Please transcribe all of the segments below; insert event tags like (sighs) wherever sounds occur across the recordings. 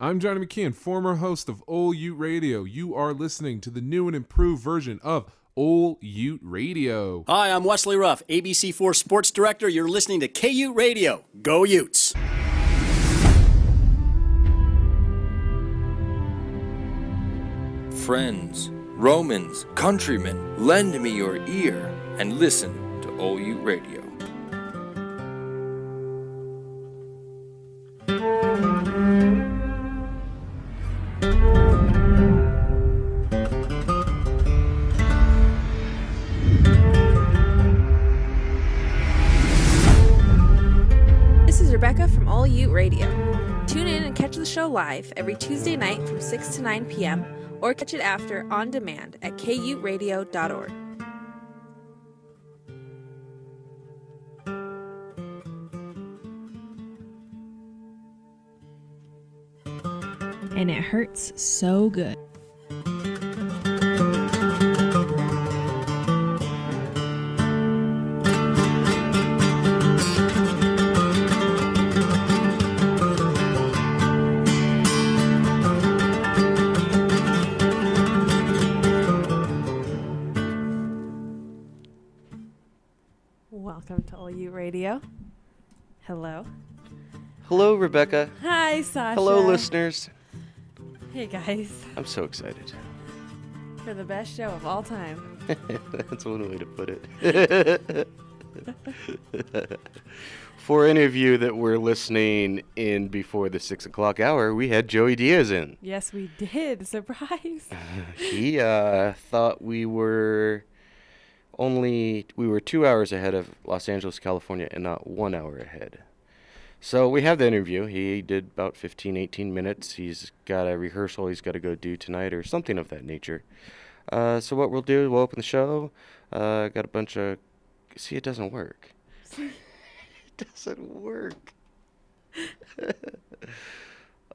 I'm Johnny McKeon, former host of Ole Ute Radio. You are listening to the new and improved version of Ole Ute Radio. Hi, I'm Wesley Ruff, ABC4 Sports Director. You're listening to K-UTE Radio. Go Utes! Friends, Romans, countrymen, lend me your ear and listen to Ole Ute Radio. Live every Tuesday night from 6 to 9 p.m. or catch it after on demand at kuteradio.org. and it hurts so good. Hello. Hello, Rebecca. Hi, Sasha. Hello, listeners. Hey, guys. I'm so excited. For the best show of all time. (laughs) That's one way to put it. (laughs) For any of you that were listening in before the six o'clock hour, we had Joey Diaz in. Yes, we did. (laughs) Surprise. He uh, thought we were only we were two hours ahead of Los Angeles, California, and not one hour ahead. So we have the interview. He did about 15, 18 minutes. He's got a rehearsal he's got to go do tonight or something of that nature. Uh, so what we'll do, we'll open the show. Uh, got a bunch of. See, it doesn't work. (laughs) it doesn't work. (laughs)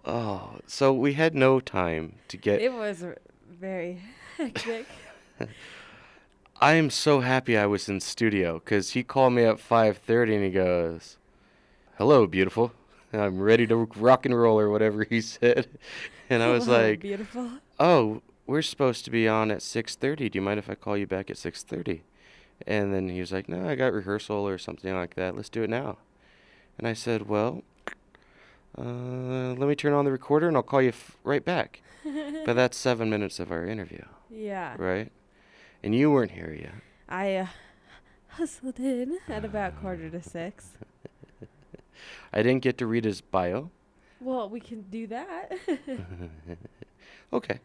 oh, so we had no time to get. It was very hectic. (laughs) I am so happy I was in studio because he called me at 5:30 and he goes, "Hello, beautiful. I'm ready to rock and roll or whatever he (laughs) said." And I was (laughs) Hello, like, beautiful. "Oh, we're supposed to be on at 6:30. Do you mind if I call you back at 6:30?" And then he was like, "No, I got rehearsal or something like that. Let's do it now." And I said, "Well, uh, let me turn on the recorder and I'll call you f- right back." (laughs) but that's 7 minutes of our interview, Yeah. right? And you weren't here yet. I uh, hustled in at about quarter to six. (laughs) I didn't get to read his bio. Well, we can do that. (laughs) Okay.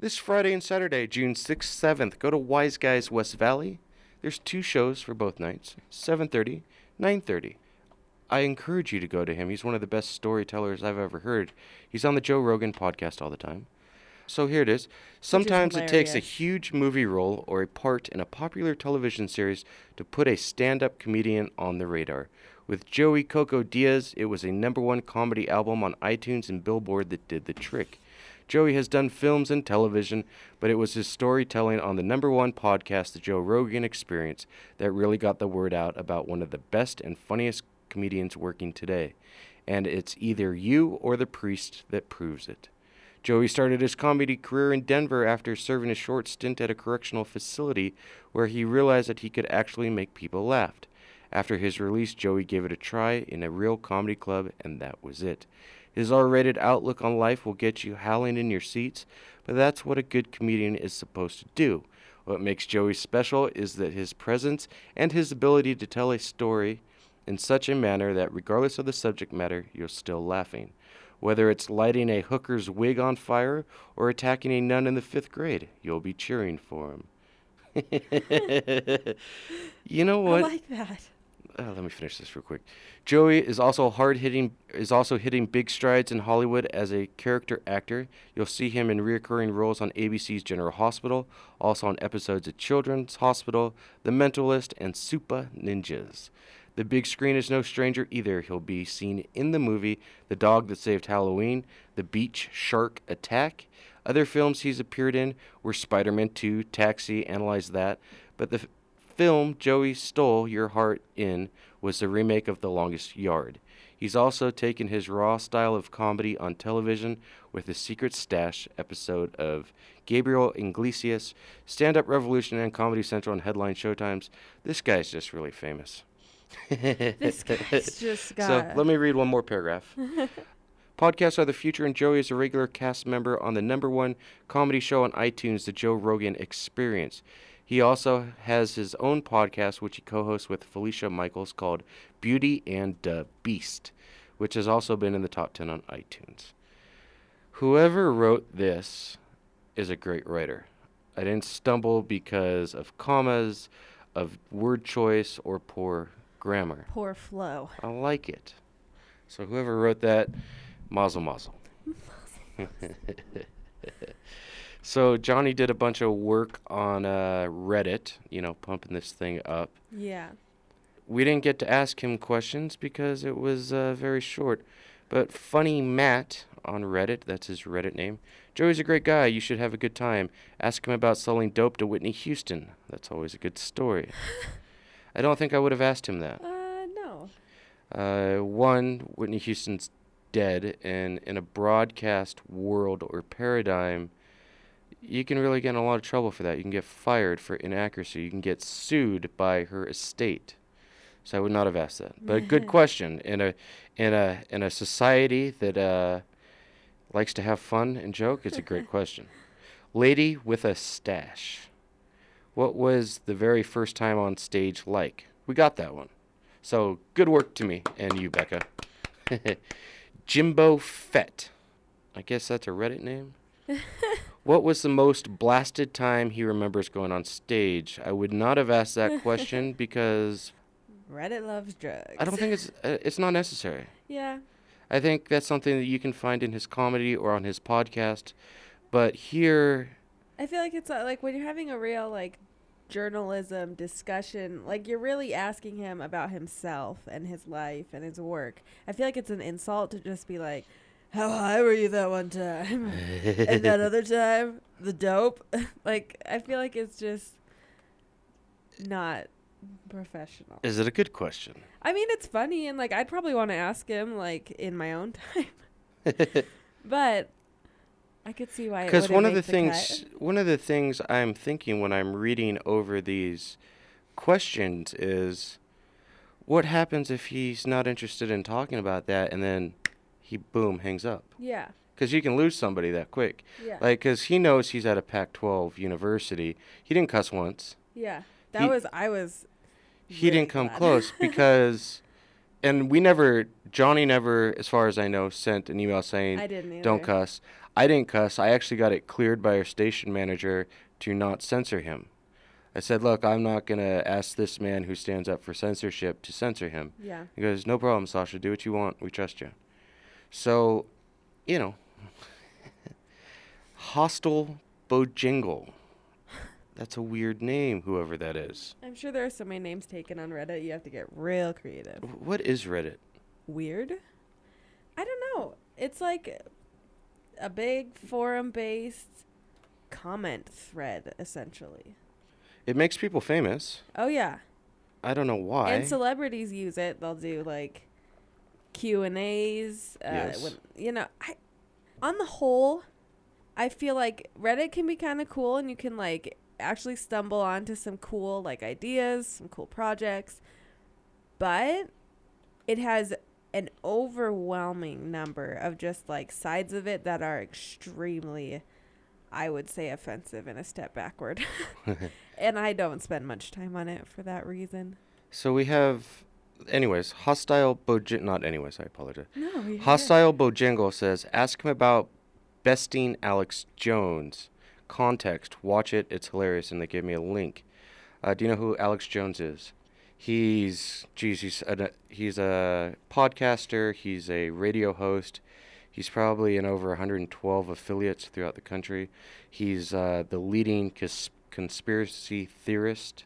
This Friday and Saturday, June 6th, 7th, go to Wise Guys West Valley. There's two shows for both nights, 7:30, 9:30. I encourage you to go to him. He's one of the best storytellers I've ever heard. He's on the Joe Rogan podcast all the time. So here it is. Sometimes it takes a huge movie role or a part in a popular television series to put a stand-up comedian on the radar. With Joey Coco Diaz, it was a number one comedy album on iTunes and Billboard that did the trick. Joey has done films and television, but it was his storytelling on the number one podcast, The Joe Rogan Experience, that really got the word out about one of the best and funniest comedians working today. And it's either you or the priest that proves it. Joey started his comedy career in Denver after serving a short stint at a correctional facility where he realized that he could actually make people laugh. After his release, Joey gave it a try in a real comedy club, and that was it. His R rated outlook on life will get you howling in your seats, but that's what a good comedian is supposed to do. What makes Joey special is that his presence and his ability to tell a story in such a manner that, regardless of the subject matter, you're still laughing. Whether it's lighting a hooker's wig on fire or attacking a nun in the fifth grade, you'll be cheering for him. (laughs) you know what? I like that. uh, let me finish this real quick. Joey is also hard hitting is also hitting big strides in Hollywood as a character actor. You'll see him in recurring roles on ABC's General Hospital, also on episodes of Children's Hospital, The Mentalist, and Supah Ninjas. The big screen is no stranger either. He'll be seen in the movie The Dog That Saved Halloween, The Beach Shark Attack. Other films he's appeared in were Spider Man 2, Taxi, Analyze That, but the f- film Joey stole your heart in was the remake of The Longest Yard. He's also taken his raw style of comedy on television with the Secret Stash episode of Gabriel Iglesias, Stand Up Revolution, and Comedy Central and Headline Showtimes. This guy's just really famous. (laughs) This guy's (laughs) just got. So let me read one more paragraph. (laughs) Podcasts are the future, and Joey is a regular cast member on the number one comedy show on iTunes, The Joe Rogan Experience. He also has his own podcast, which he co hosts with Felicia Michaels, called Beauty and the Beast, which has also been in the top 10 on iTunes. Whoever wrote this is a great writer. I didn't stumble because of commas, of word choice, or poor grammar. Poor flow. I like it. So whoever wrote that, mazel mazel. (laughs) so Johnny did a bunch of work on uh, Reddit, you know, pumping this thing up. Yeah. We didn't get to ask him questions because it was uh, very short. But Funny Matt on Reddit, that's his Reddit name. Joey's a great guy. You should have a good time. Ask him about selling dope to Whitney Houston. That's always a good story. (laughs) I don't think I would have asked him that. Uh, no. Uh, one, Whitney Houston's dead, and in a broadcast world or paradigm, you can really get in a lot of trouble for that. You can get fired for inaccuracy. You can get sued by her estate. So I would not have asked that. But a good (laughs) question in a in a in a society that uh, likes to have fun and joke. It's a great (laughs) question. Lady with a stash. What was the very first time on stage like? We got that one. So good work to me and you, Becca. (laughs) Jimbo Fett. I guess that's a Reddit name. (laughs) what was the most blasted time he remembers going on stage? I would not have asked that question (laughs) because Reddit loves drugs. I don't think it's uh, it's not necessary. Yeah. I think that's something that you can find in his comedy or on his podcast. But here, I feel like it's uh, like when you're having a real like journalism discussion, like you're really asking him about himself and his life and his work. I feel like it's an insult to just be like, "How high were you that one time?" and that (laughs) other time, the dope. (laughs) like I feel like it's just not professional. is it a good question? I mean, it's funny and like I'd probably want to ask him like in my own (laughs) time, but I could see why. Because one of the things, cut. one of the things I'm thinking when I'm reading over these questions is, what happens if he's not interested in talking about that, and then he boom hangs up? Yeah. Because you can lose somebody that quick. Yeah. Like, because he knows he's at a Pac-12 university. He didn't cuss once. Yeah. That He- was I was. He really didn't come glad. close because, (laughs) and we never, Johnny never, as far as I know, sent an email saying, I didn't either. don't cuss. I didn't cuss. I actually got it cleared by our station manager to not censor him. I said, look, I'm not going to ask this man who stands up for censorship to censor him. Yeah. He goes, no problem, Sasha. Do what you want. We trust you. So, you know, (laughs) Hostile Bojingle. That's a weird name, whoever that is. I'm sure there are so many names taken on Reddit. You have to get real creative. What is Reddit? Weird. I don't know. It's like a big forum-based comment thread, essentially. It makes people famous. Oh yeah. I don't know why. And celebrities use it. They'll do like Q and A's. Uh, Yes. when, you know, I on the whole, I feel like Reddit can be kind of cool, and you can like actually stumble onto some cool like ideas, some cool projects. But it has an overwhelming number of just like sides of it that are extremely I would say offensive and a step backward. (laughs) and I don't spend much time on it for that reason. So we have, anyways, hostile Bojingle. Not anyways. I apologize. No, you're. Hostile Bojingle says, ask him about besting Alex Jones. Context. Watch it. It's hilarious, and they gave me a link. Uh, do you know who Alex Jones is? He's, geez, he's a, he's a podcaster. He's a radio host. He's probably in over 112 affiliates throughout the country. He's uh, the leading cons- conspiracy theorist.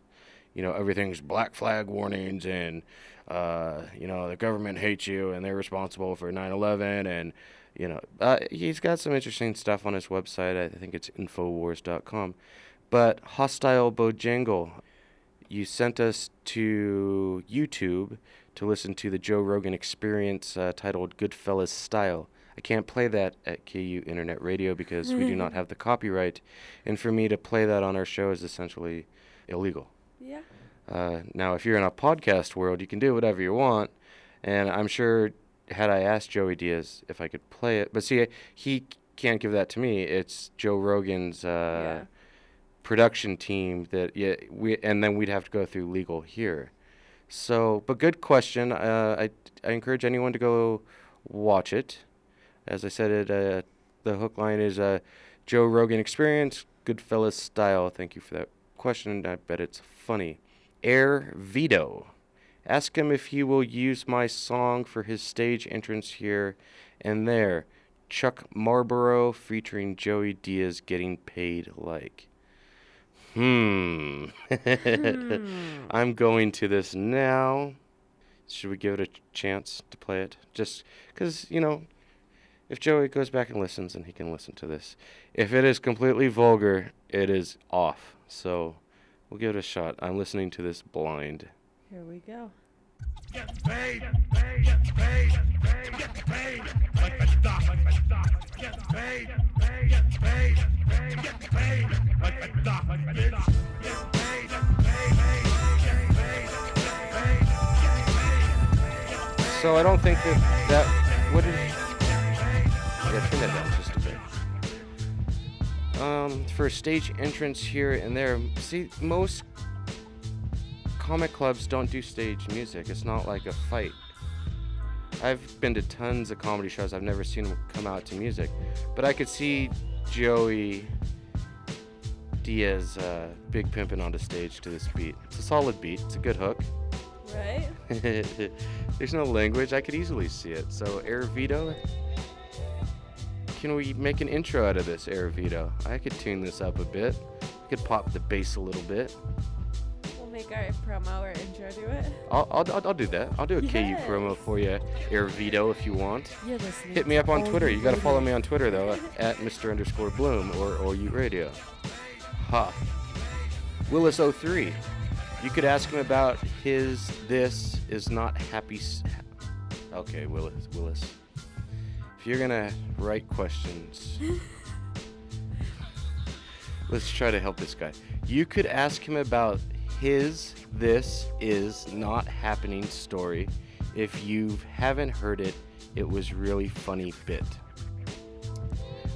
You know, everything's black flag warnings and, uh, you know, the government hates you and they're responsible for 9 11. And, you know, uh, he's got some interesting stuff on his website. I think it's Infowars.com. But Hostile Bojangle, you sent us to YouTube to listen to the Joe Rogan Experience uh, titled Goodfellas Style. I can't play that at K-UTE Internet Radio because we do not (laughs) have the copyright, and for me to play that on our show is essentially illegal. Yeah. Uh, now, if you're in a podcast world, you can do whatever you want, and I'm sure had I asked Joey Diaz if I could play it, but see, he can't give that to me. It's Joe Rogan's uh, Yeah. production team that yeah we and then we'd have to go through legal here. So, but good question. Uh, I I encourage anyone to go watch it. As I said, it uh, the hook line is uh, Joe Rogan Experience, Goodfellas style. Thank you for that question. I bet it's funny. Air Vito. Ask him if he will use my song for his stage entrance here and there. Chuck Marlboro featuring Joey Diaz getting paid like. Hmm. (laughs) I'm going to this now. Should we give it a chance to play it? Just because, you know, if Joey goes back and listens, and he can listen to this. If it is completely vulgar, it is off. So we'll give it a shot. I'm listening to this blind. Here we go. So I don't think that that what is. Yeah, turn that down just a bit. Um, for a stage entrance here and there, see most comic clubs don't do stage music. It's not like a fight. I've been to tons of comedy shows. I've never seen them come out to music, but I could see Joey Diaz uh, big pimping on the stage to this beat. It's a solid beat. It's a good hook. Right? (laughs) There's no language. I could easily see it. So, Air Vito. Can we make an intro out of this, Air Vito? I could tune this up a bit. I could pop the bass a little bit. Our promo or intro to it. I'll, I'll, I'll, do that. I'll do a K-UTE promo for you, Air Vito, if you want. You're listening. Hit me up on Twitter. You gotta follow me on Twitter though, at (laughs) Mr. Underscore Bloom or or U Radio. Ha. Willis03. You could ask him about his this is not happy. S- okay, Willis. Willis. If you're gonna write questions, (laughs) let's try to help this guy. You could ask him about his this is not happening story. If you haven't heard it, it was really funny bit.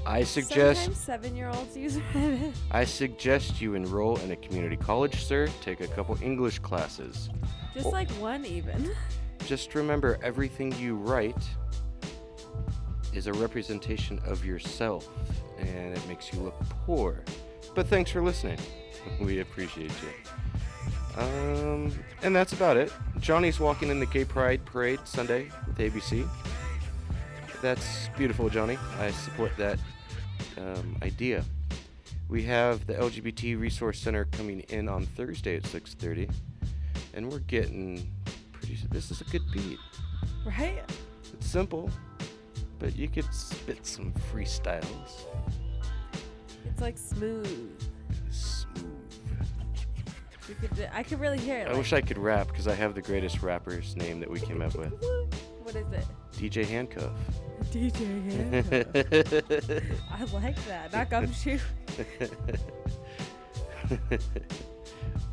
I suggest Sometimes seven-year-olds use (laughs) Reddit. I suggest you enroll in a community college, sir. Take a couple English classes. Just like one even. (laughs) Just remember everything you write is a representation of yourself and it makes you look poor. But thanks for listening. (laughs) We appreciate you. Um, and that's about it. Johnny's walking in the Gay Pride Parade Sunday with ABC. That's beautiful, Johnny. I support that um, idea. We have the LGBT Resource Center coming in on Thursday at 6:30, and we're getting pretty. This is a good beat. Right? It's simple, but you could spit some freestyles. It's like smooth. Smooth. You could. do- I could really hear it. I wish I could rap because I have the greatest rapper's name that we came up with. (laughs) What is it? DJ Handcuff. (laughs) DJ Handcuff. (laughs) I like that. Not gumshoe.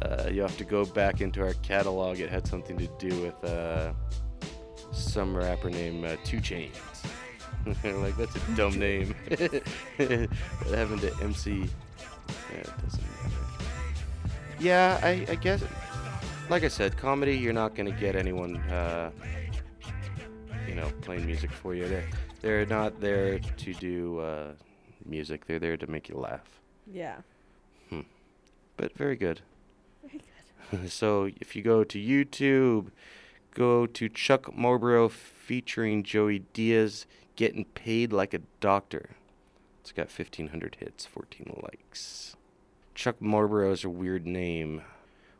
uh, you have to go back into our catalog. It had something to do with uh, some rapper named uh, 2 Chainz. like that's a dumb name. what happened to MC? Yeah, it doesn't matter. Yeah, I, I guess. Like I said, comedy. You're not gonna get anyone, uh, you know, playing music for you. They're they're not there to do uh, music. They're there to make you laugh. Yeah. Hmm. But very good. Very good. (laughs) so if you go to YouTube, go to Chuck Marlboro featuring Joey Diaz getting paid like a doctor. It's got 1,500 hits, 14 likes. Chuck Marlboro is a weird name.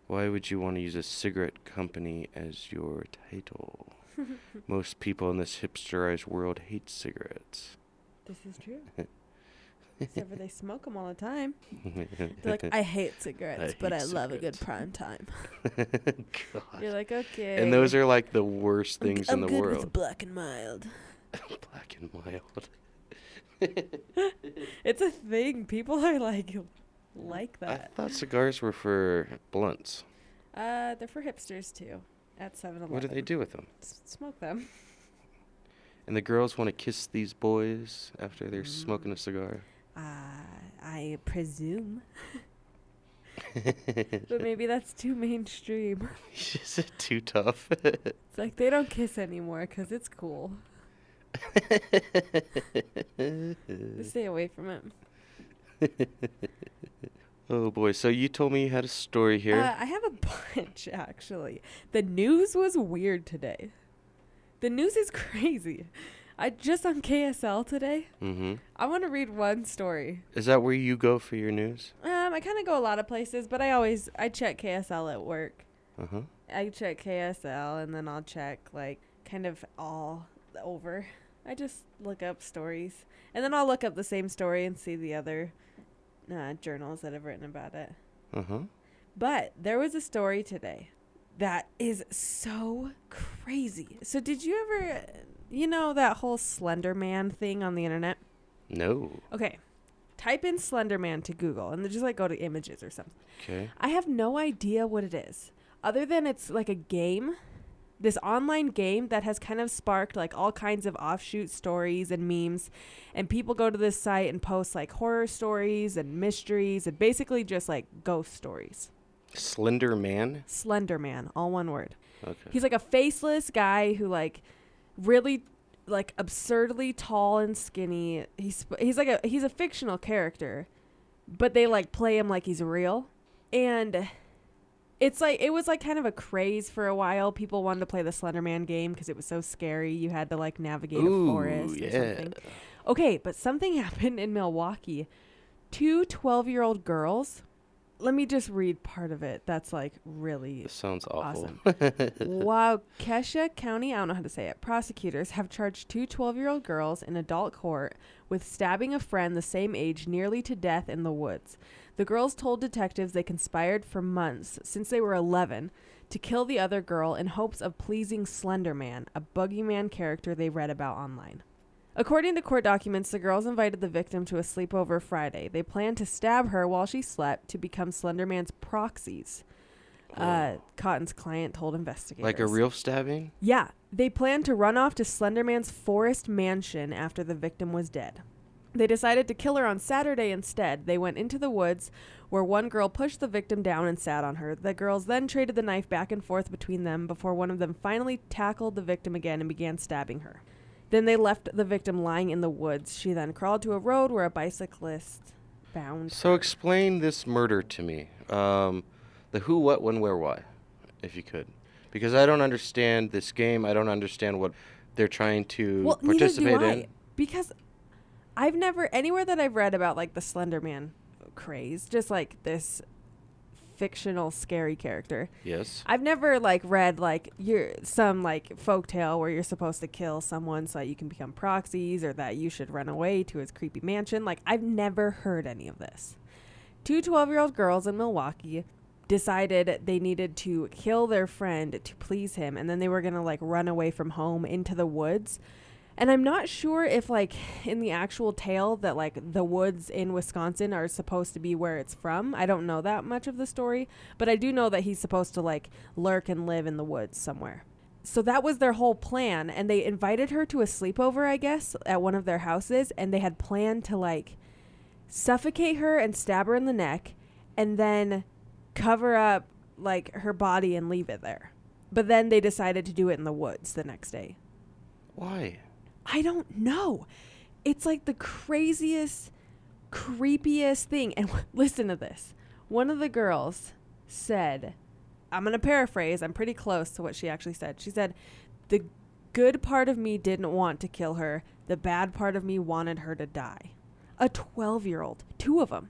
Why would you want to use a cigarette company as your title? (laughs) Most people in this hipsterized world hate cigarettes. This is true. (laughs) Except for they smoke them all the time. (laughs) They're like, I hate cigarettes, but hate I love a good prime time. You're like, okay. And those are like the worst I'm things I'm in the good world. With black and mild. Black and mild. It's a thing. People are like, like that. I thought cigars were for blunts. Uh, they're for hipsters too. At 7-Eleven. What do they do with them? S- smoke them. (laughs) And the girls want to kiss these boys after they're smoking Mm. a cigar. Uh, I presume. (laughs) But maybe that's too mainstream. (laughs) Is it too tough? It's like they don't kiss anymore because it's cool. Stay away from it. (laughs) oh boy! So you told me you had a story here. Uh, I have a (laughs) bunch actually. The news was weird today. The news is (laughs) crazy. I just on KSL today. mm-hmm. I want to read one story. Is that where you go for your news? Um, I kind of go a lot of places, but I always I check KSL at work. Uh huh. I check KSL and then I'll check like kind of all over. I just look up stories and then I'll look up the same story and see the other uh, journals that have written about it. Uh huh. But there was a story today that is so crazy. So did you ever, you know, that whole Slender Man thing on the internet? No. Okay, type in Slender Man to Google and then just like go to images or something. Okay. I have no idea what it is, other than it's like a game, this online game that has kind of sparked like all kinds of offshoot stories and memes. And people go to this site and post like horror stories and mysteries and basically just like ghost stories. Slender Man. Slender Man, all one word. Okay. He's like a faceless guy who like really like absurdly tall and skinny. He's he's like a he's a fictional character, but they like play him like he's real. And it's like it was like kind of a craze for a while. People wanted to play the Slenderman game because it was so scary. You had to like navigate Ooh, a forest or something. Okay, but something (laughs) happened in Milwaukee. Two 12-year-old girls. Let me just read part of it. That's like really This sounds awful. (laughs) Waukesha County, I don't know how to say it, prosecutors have charged two 12 year old girls in adult court with stabbing a friend the same age nearly to death in the woods. The girls told detectives they conspired for months, since they were 11, to kill the other girl in hopes of pleasing Slender Man, a boogeyman character they read about online. According to court documents, the girls invited the victim to a sleepover Friday. They planned to stab her while she slept to become Slenderman's proxies. Uh, Cotton's client told investigators. like a real stabbing? Yeah, they planned to run off to Slenderman's forest mansion after the victim was dead. They decided to kill her on Saturday instead. They went into the woods where one girl pushed the victim down and sat on her. The girls then traded the knife back and forth between them before one of them finally tackled the victim again and began stabbing her. Then they left the victim lying in the woods. She then crawled to a road where a bicyclist found So explain this murder to me. Um, the who, what, when, where, why, if you could, because I don't understand this game. I don't understand what they're trying to well, participate do I, in. because I've never anywhere that I've read about like the Slender Man craze, just like this fictional scary character. Yes. I've never like read like you're some like folktale where you're supposed to kill someone so that you can become proxies or that you should run away to his creepy mansion. Like I've never heard any of this. Two 12-year-old girls in Milwaukee decided they needed to kill their friend to please him and then they were going to like run away from home into the woods. And I'm not sure if like in the actual tale that like the woods in Wisconsin are supposed to be where it's from. I don't know that much of the story, but I do know that he's supposed to like lurk and live in the woods somewhere. So that was their whole plan and they invited her to a sleepover, I guess, at one of their houses and they had planned to like suffocate her and stab her in the neck and then cover up like her body and leave it there. But then they decided to do it in the woods the next day. Why? I don't know. It's like the craziest, creepiest thing. And (laughs) listen to this. One of the girls said, I'm going to paraphrase, I'm pretty close to what she actually said. She said, The good part of me didn't want to kill her, the bad part of me wanted her to die. A 12 year old, two of them.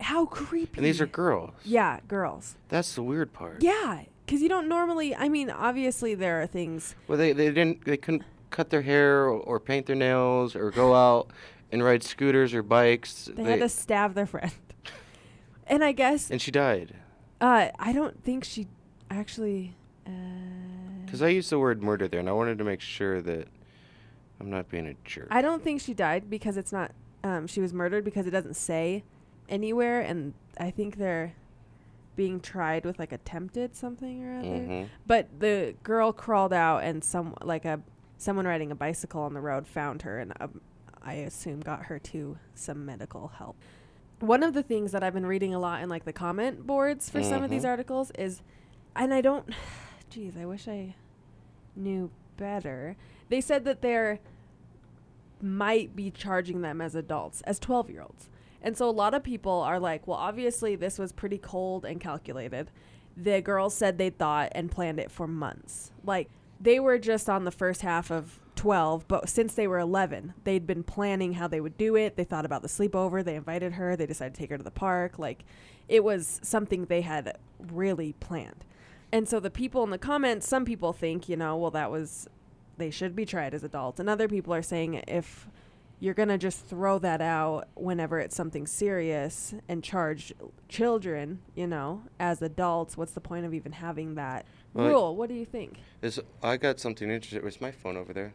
How creepy. And these are girls. Yeah, girls. That's the weird part. Yeah, because you don't normally, I mean, obviously there are things Well, they, they didn't they couldn't cut their hair or, paint their nails or go out and ride scooters or bikes. They, had to stab their friend. (laughs) And I guess and she died. uh, I don't think she actually. Uh, Because I used the word murder there, and I wanted to make sure that I'm not being a jerk. I don't think she died because it's not. Um, she was murdered because it doesn't say anywhere, and I think they're being tried with like attempted something or other. Mhm. But the girl crawled out, and some like a someone riding a bicycle on the road found her, and um, I assume got her to some medical help. One of the things that I've been reading a lot in like the comment boards for some of these Mhm. articles is, and I don't, (sighs) geez, I wish I knew better. They said that they're might be charging them as adults, as 12 year olds. And so a lot of people are like, well, obviously this was pretty cold and calculated. The girls said they thought and planned it for months. Like they were just on the first half of 12, but since they were 11, they'd been planning how they would do it. They thought about the sleepover. They invited her. They decided to take her to the park. Like it was something they had really planned. And so the people in the comments, some people think, you know, well, that was, they should be tried as adults. And other people are saying if you're going to just throw that out whenever it's something serious and charge children, you know, as adults, what's the point of even having that Well, rule? What do you think? Is I got something interesting. Where's my phone over there?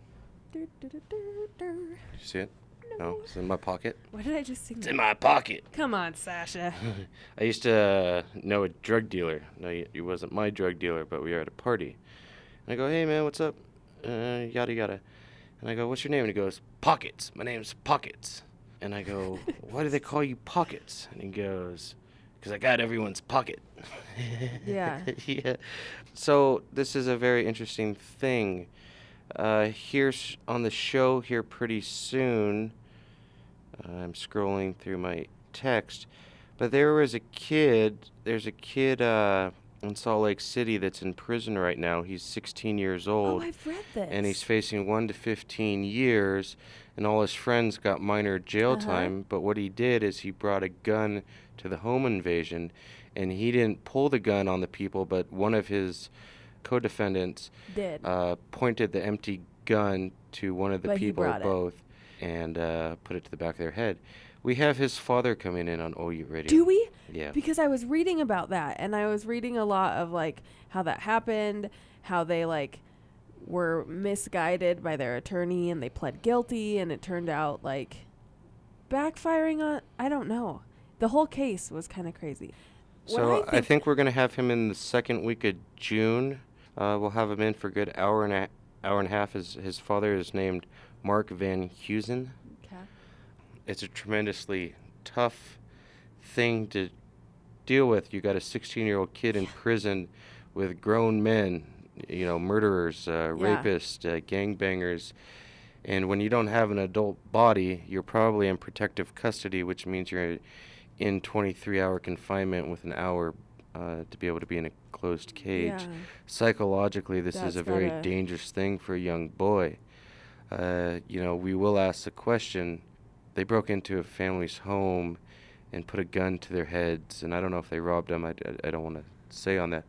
Did you see it? No, it's in my pocket. What did I just sing? It's in my pocket. Come on, Sasha. (laughs) I used to uh, know a drug dealer. No, he, he wasn't my drug dealer, but we were at a party. And I go, hey man, what's up? Uh, yada yada. And I go, what's your name? And he goes, Pockets. My name's Pockets. And I go, (laughs) why do they call you Pockets? And he goes, because I got everyone's pocket. Yeah. (laughs) yeah. So this is a very interesting thing. Uh, here s- on the show here pretty soon. Uh, I'm scrolling through my text, but there was a kid. There's a kid uh, in Salt Lake City that's in prison right now. He's 16 years old. oh, I've read this. and he's facing one to 15 years and all his friends got minor jail Uh-huh. time but what he did is he brought a gun to the home invasion and he didn't pull the gun on the people but one of his co-defendants did. uh, pointed the empty gun to one of the But people brought it. both and uh, put it to the back of their head we have his father coming in on OU radio Do we? yeah Because I was reading about that and I was reading a lot of like how that happened, how they like were misguided by their attorney and they pled guilty and it turned out like backfiring on I don't know. The whole case was kind of crazy. So I think, we're gonna have him in the second week of June. Uh, we'll have him in for a good hour and a hour and a half. His his father is named Mark Van Heusen. Okay. It's a tremendously tough thing to deal with. You got a 16 year old kid in prison with grown men, you know, murderers, uh, Yeah. rapists, uh, gangbangers. And when you don't have an adult body, you're probably in protective custody, which means you're in 23 hour confinement with an hour uh, to be able to be in a closed cage. Yeah. Psychologically, this is a very dangerous thing for a young boy. Uh, you know, we will ask the question they broke into a family's home and put a gun to their heads, and I don't know if they robbed them. I, I, I don't want to say on that.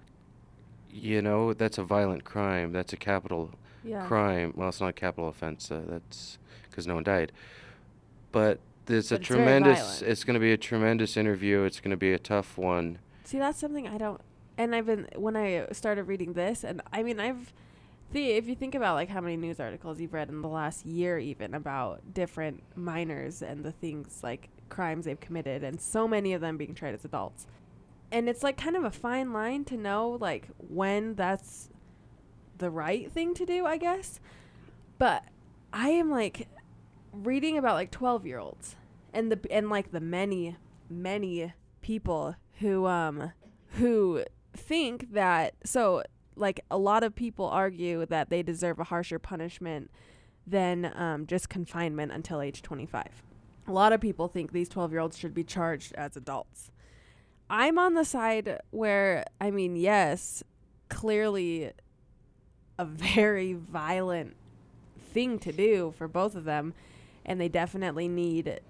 You know, that's a violent crime. That's a capital Yeah. crime. Well, it's not a capital offense. Uh, that's because no one died. But But a it's very tremendous. violent. It's going to be a tremendous interview. It's going to be a tough one. See, that's something I don't. And I've been when I started reading this, and I mean, I've. See, if you think about like how many news articles you've read in the last year, even about different minors and the things like crimes they've committed, and so many of them being tried as adults, and it's like kind of a fine line to know like when that's the right thing to do, I guess. But I am like reading about like 12 year olds and the and like the many many people who um who think that so like a lot of people argue that they deserve a harsher punishment than um, just confinement until age 25 a lot of people think these 12 year olds should be charged as adults. I'm on the side where i mean yes clearly a very violent thing to do for both of them and they definitely need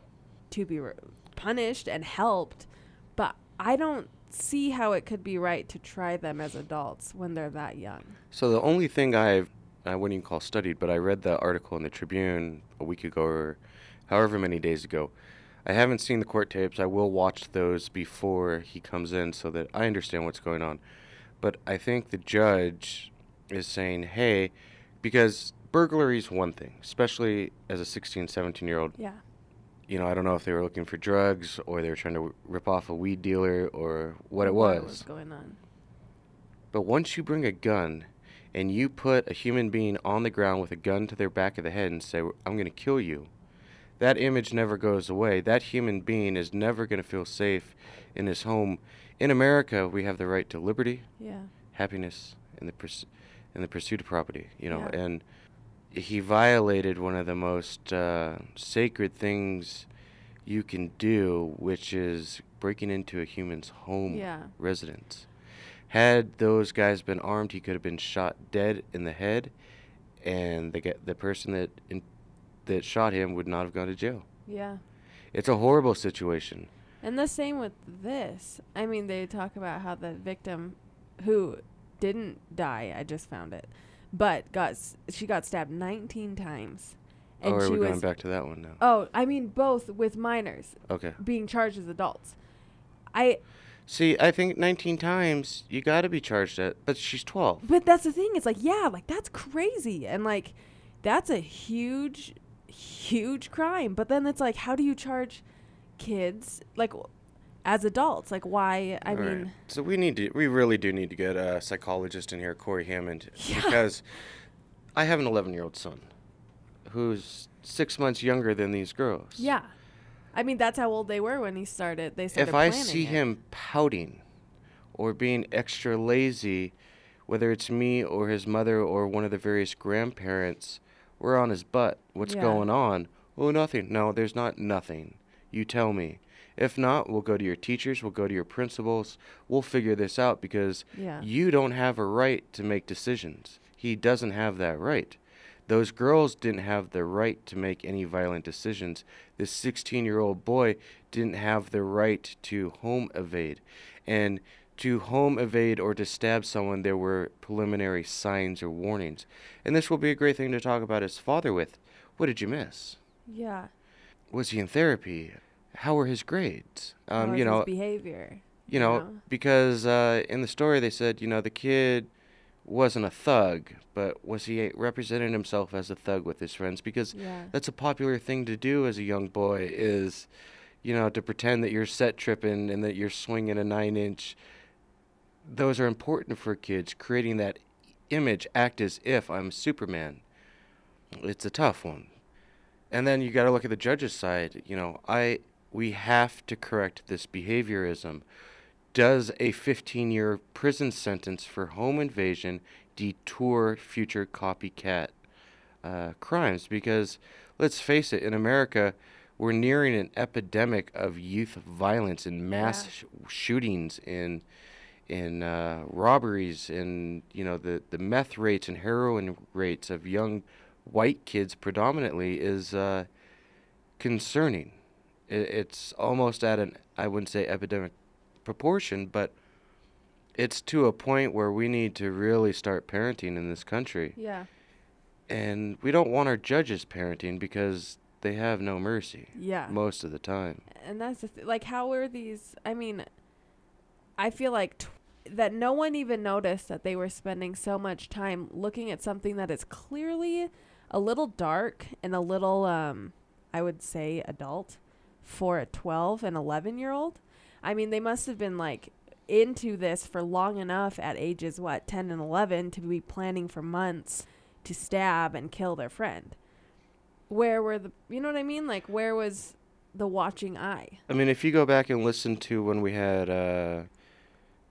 to be re- punished and helped but i don't see how it could be right to try them as adults when they're that young So the only thing I've I wouldn't even call studied, but I read the article in the Tribune a week ago or however many days ago. I haven't seen the court tapes. I will watch those before he comes in so that I understand what's going on. But I think the judge is saying, hey, because burglary is one thing, especially as a 16, 17 year old. Yeah. You know, I don't know if they were looking for drugs or they were trying to rip off a weed dealer or what it was. What was. going on? But once you bring a gun and you put a human being on the ground with a gun to their back of the head and say, I'm going to kill you, that image never goes away. That human being is never going to feel safe in his home. In America, we have the right to liberty, Yeah. happiness, and the, purs- and the pursuit of property, you know, Yeah. and he violated one of the most uh, sacred things you can do, which is breaking into a human's home Yeah. residence. Had those guys been armed, he could have been shot dead in the head, and the the person that in, that shot him would not have gone to jail. Yeah. It's a horrible situation. And the same with this. I mean, they talk about how the victim who didn't die, I just found it, but got s- she got stabbed 19 times. Oh, and oh, are she we was going back to that one now? Oh, I mean both with minors Okay. being charged as adults. I See, I think 19 times you got to be charged at, but she's 12. but that's the thing. It's like, yeah, like that's crazy. And like that's a huge huge crime. But then it's like how do you charge kids like as adults? Like why? I All right. mean, so we need to, we really do need to get a psychologist in here, Corey Hammond, Yeah. because I have an 11 year old son who's six months younger than these girls. Yeah. I mean, that's how old they were when he started. They started If I see it. him pouting or being extra lazy, whether it's me or his mother or one of the various grandparents, we're on his butt. What's Yeah. going on? Oh, nothing. No, there's not nothing. You tell me. If not, we'll go to your teachers, we'll go to your principals, we'll figure this out because Yeah. you don't have a right to make decisions. He doesn't have that right. Those girls didn't have the right to make any violent decisions. This 16 year old boy didn't have the right to home evade. And to home evade or to stab someone, there were preliminary signs or warnings. And this will be a great thing to talk about his father with. What did you miss? yeah, Was he in therapy? How were his grades? Um, you his know, behavior. you know, because uh, in the story they said, you know, the kid wasn't a thug, but was he representing himself as a thug with his friends? Because Yeah. that's a popular thing to do as a young boy is, you know, to pretend that you're set tripping and that you're swinging a nine inch. Those are important for kids, creating that image, act as if I'm Superman. It's a tough one. And then you got to look at the judge's side. You know, I we have to correct this behaviorism. Does a 15-year prison sentence for home invasion detour future copycat uh, crimes? Because let's face it, in America, we're nearing an epidemic of youth violence and mass Yeah. sh- shootings in in uh, robberies and you know the the meth rates and heroin rates of young white kids predominantly is uh, concerning. It, it's almost at an I wouldn't say epidemic proportion, but it's to a point where we need to really start parenting in this country. Yeah. And we don't want our judges parenting because they have no mercy Yeah. most of the time. and that's the th- like how are these i mean i feel like t- that no one even noticed that they were spending so much time looking at something that is clearly a little dark and a little um i would say adult for a 12 and 11 year old i mean they must have been like into this for long enough at ages what 10 and 11 to be planning for months to stab and kill their friend where were the you know what i mean like where was the watching eye I mean, if you go back and listen to when we had uh,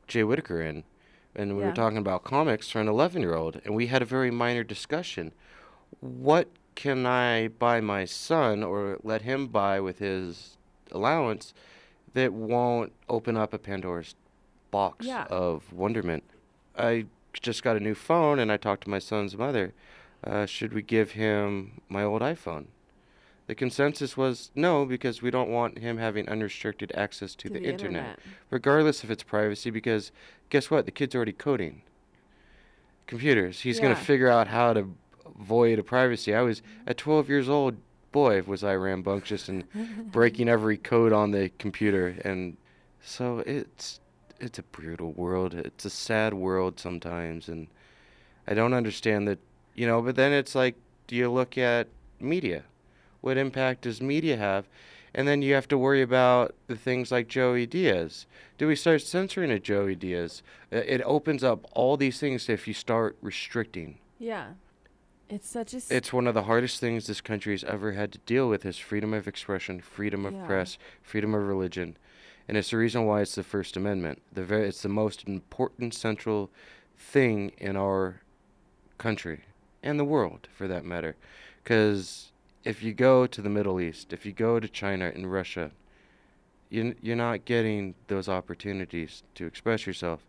Jay Whitaker in, and we Yeah. were talking about comics for an 11 year old, and we had a very minor discussion. What can I buy my son or let him buy with his allowance that won't open up a Pandora's box Yeah. of wonderment? I just got a new phone, and I talked to my son's mother. Uh, should we give him my old iPhone? The consensus was no, because we don't want him having unrestricted access to, the, internet, regardless of its privacy. Because guess what? The kid's already coding computers. He's going to figure out how to void of privacy. I was at 12 years old boy, was I rambunctious and (laughs) breaking every code on the computer. And so it's it's a brutal world. It's a sad world sometimes, and I don't understand that. You know, but then it's like, do you look at media? What impact does media have? And then you have to worry about the things like Joey Diaz. Do we start censoring a Joey Diaz? It opens up all these things if you start restricting. Yeah. It's such a. It's one of the hardest things this country has ever had to deal with is freedom of expression, freedom of Yeah. press, freedom of religion. And it's the reason why it's the First Amendment. The very, it's the most important central thing in our country and the world, for that matter. Because if you go to the Middle East, if you go to China and Russia, you, you're not getting those opportunities to express yourself.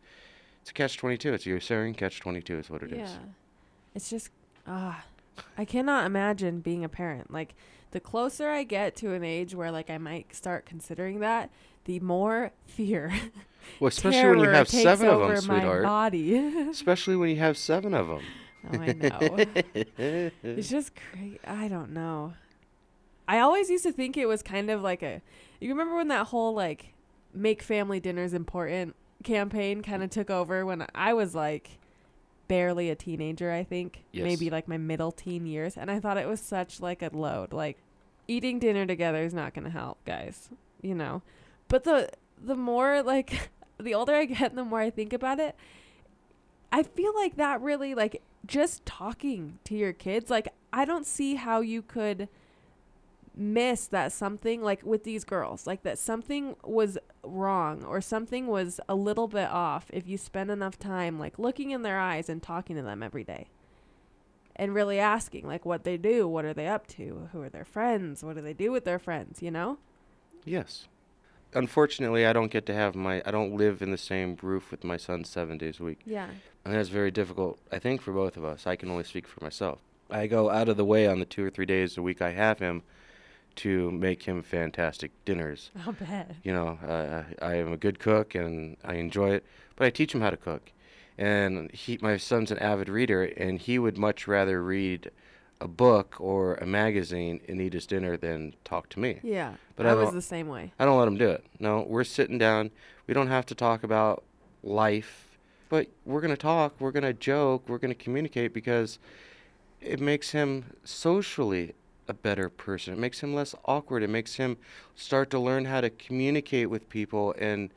It's a catch 22. It's your Syrian catch 22 is what it is. yeah. It's just ah, I cannot imagine being a parent. Like the closer I get to an age where like I might start considering that, the more fear. (laughs) Well, especially when you have seven of them, sweetheart. body. (laughs) Especially when you have seven of them. Oh, I know. (laughs) it's just crazy. I don't know. I always used to think it was kind of like a. You remember when that whole like make family dinners important campaign kind of took over when I was like barely a teenager, I think. Yes. Maybe like my middle teen years. And I thought it was such like a load. Like eating dinner together is not going to help, guys. You know. But the the more like (laughs) the older I get, the more I think about it, I feel like that really like just talking to your kids, like I don't see how you could miss that something like with these girls, like that something was wrong or something was a little bit off if you spend enough time like looking in their eyes and talking to them every day. And really asking like what they do, what are they up to, who are their friends, what do they do with their friends, you know? Yes. Unfortunately, I don't get to have my. I don't live in the same roof with my son seven days a week. Yeah. And that's very difficult, I think, for both of us. I can only speak for myself. I go out of the way on the two or three days a week I have him to make him fantastic dinners. (laughs) I'll bet. You know, uh, I am a good cook and I enjoy it, but I teach him how to cook. And he, my son's an avid reader, and he would much rather read a book or a magazine and eat his dinner than talk to me. Yeah. But I, I was the same way. I don't let him do it. No, we're sitting down. We don't have to talk about life, but we're going to talk. We're going to joke. We're going to communicate because it makes him socially a better person. It makes him less awkward. It makes him start to learn how to communicate with people and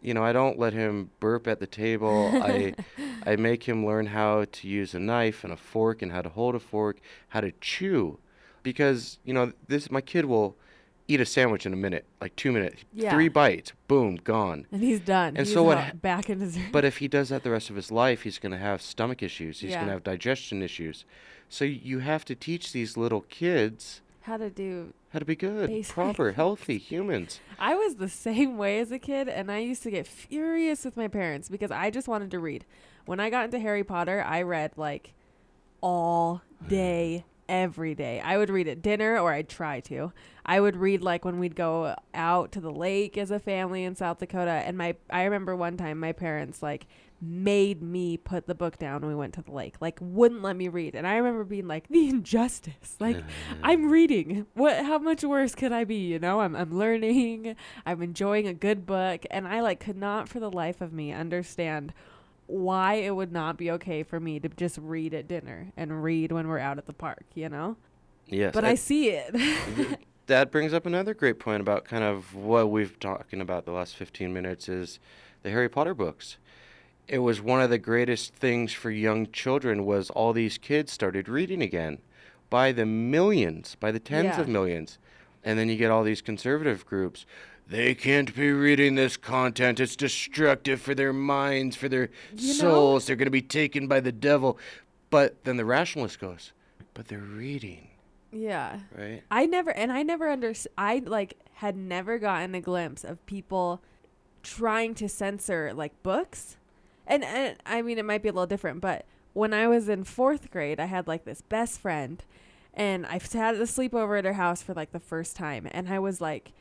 you know, I don't let him burp at the table. I (laughs) I make him learn how to use a knife and a fork and how to hold a fork, how to chew because, you know, this my kid will eat a sandwich in a minute, like 2 minutes. Yeah. 3 bites, boom, gone. And he's done. And He's so what back in his (laughs) But if he does that the rest of his life, he's going to have stomach issues. He's going to have digestion issues. So you have to teach these little kids how to do how to be good, Basic. proper, healthy humans. I was the same way as a kid, and I used to get furious with my parents because I just wanted to read. When I got into Harry Potter, I read like all day, every day. I would read at dinner, or I'd try to. I would read like when we'd go out to the lake as a family in South Dakota. And my, I remember one time my parents like made me put the book down when we went to the lake, like wouldn't let me read. And I remember being like, the injustice. (laughs) Like I'm reading. What? How much worse could I be? You know, I'm I'm learning. I'm enjoying a good book, and I like could not for the life of me understand why it would not be okay for me to just read at dinner and read when we're out at the park. You know, Yes. but I- I see it. (laughs) that brings up another great point about kind of what we've talking about the last 15 minutes is the Harry Potter books. It was one of the greatest things for young children was all these kids started reading again by the millions, by the tens Yeah. of millions. And then you get all these conservative groups. They can't be reading this content. It's destructive for their minds, for their You know- souls. They're going to be taken by the devil. But then the rationalist goes, but they're reading, yeah. right? I never and I never under I like had never gotten a glimpse of people trying to censor like books. And and I mean it might be a little different, but when I was in 4th grade, I had like this best friend and I had a sleepover at her house for like the first time and I was like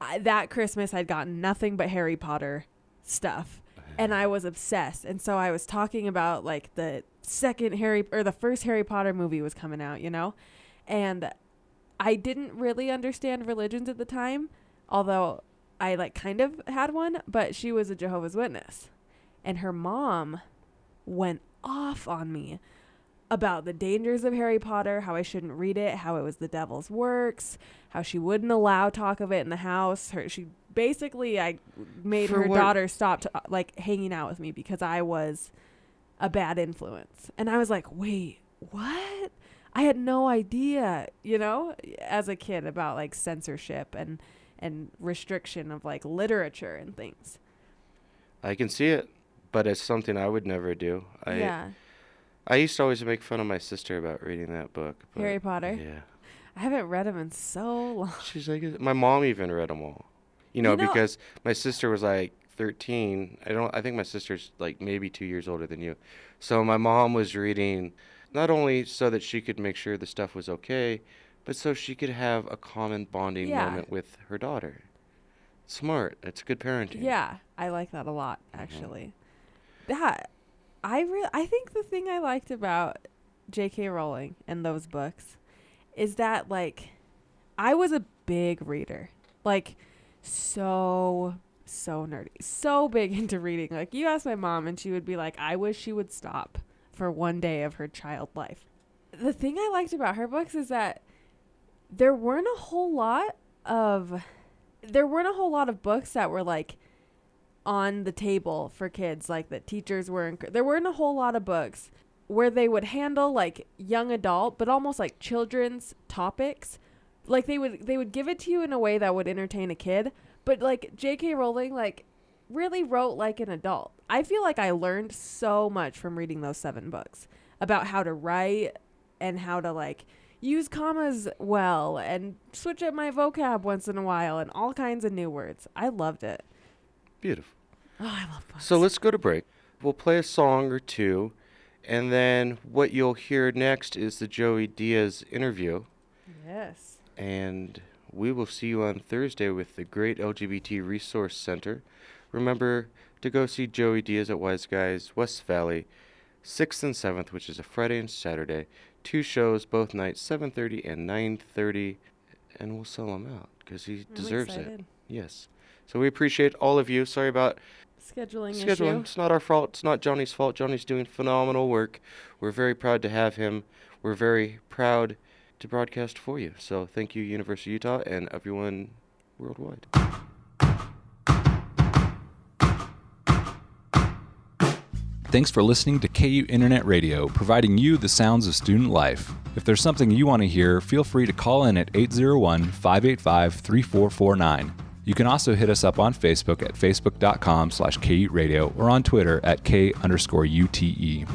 I, that Christmas I'd gotten nothing but Harry Potter stuff and I was obsessed. And so I was talking about like the second Harry or the first Harry Potter movie was coming out, you know? And I didn't really understand religions at the time, although I like kind of had one, but she was a Jehovah's Witness. And her mom went off on me about the dangers of Harry Potter, how I shouldn't read it, how it was the devil's works, how she wouldn't allow talk of it in the house. Her she basically I made For her what- daughter stop to, uh, like hanging out with me because I was a bad influence. And I was like, "Wait, what?" I had no idea, you know, as a kid about like censorship and and restriction of like literature and things. I can see it, but it's something I would never do. I yeah. I used to always make fun of my sister about reading that book. Harry Potter? Yeah. I haven't read them in so long. (laughs) She's like, my mom even read them all. You know, You know- because my sister was like 13. I don't. I think my sister's like maybe two years older than you. So my mom was reading, not only so that she could make sure the stuff was okay, but so she could have a common bonding Yeah. moment with her daughter. Smart. That's good parenting. Yeah, I like that a lot Mm-hmm. That I re- I think the thing I liked about J.K. Rowling and those books is that like I was a big reader. Like so so nerdy. So big (laughs) into reading. Like you ask my mom and she would be like, "I wish she would stop for one day of her child life." The thing I liked about her books is that there weren't a whole lot of there weren't a whole lot of books that were like on the table for kids like that teachers were enc- there weren't a whole lot of books where they would handle like young adult but almost like children's topics like they would they would give it to you in a way that would entertain a kid but like JK Rowling like really wrote like an adult I feel like I learned so much from reading those seven books about how to write and how to like use commas well and switch up my vocab once in a while and all kinds of new words. I loved it. Beautiful. Oh, I love books. So let's go to break. We'll play a song or two, and then what you'll hear next is the Joey Diaz interview. yes. and we will see you on Thursday with the Great LGBT Resource Center. Remember to go see Joey Diaz at Wise Guys West Valley, 6th and 7th, which is a Friday and Saturday. Two shows, both nights, 7:30 and 9:30, and we'll sell him out because he I'm deserves it. Yes. So we appreciate all of you. Sorry about Scheduling, scheduling. issue. It's not our fault. It's not Johnny's fault. Johnny's doing phenomenal work. We're very proud to have him. We're very proud to broadcast for you. So thank you, University of Utah, and everyone worldwide. Thanks for listening to K-UTE Internet Radio, providing you the sounds of student life. If there's something you want to hear, feel free to call in at 801 585 3449. You can also hit us up on Facebook at facebook.com slash K-UTE Radio or on Twitter at K underscore E. UTE.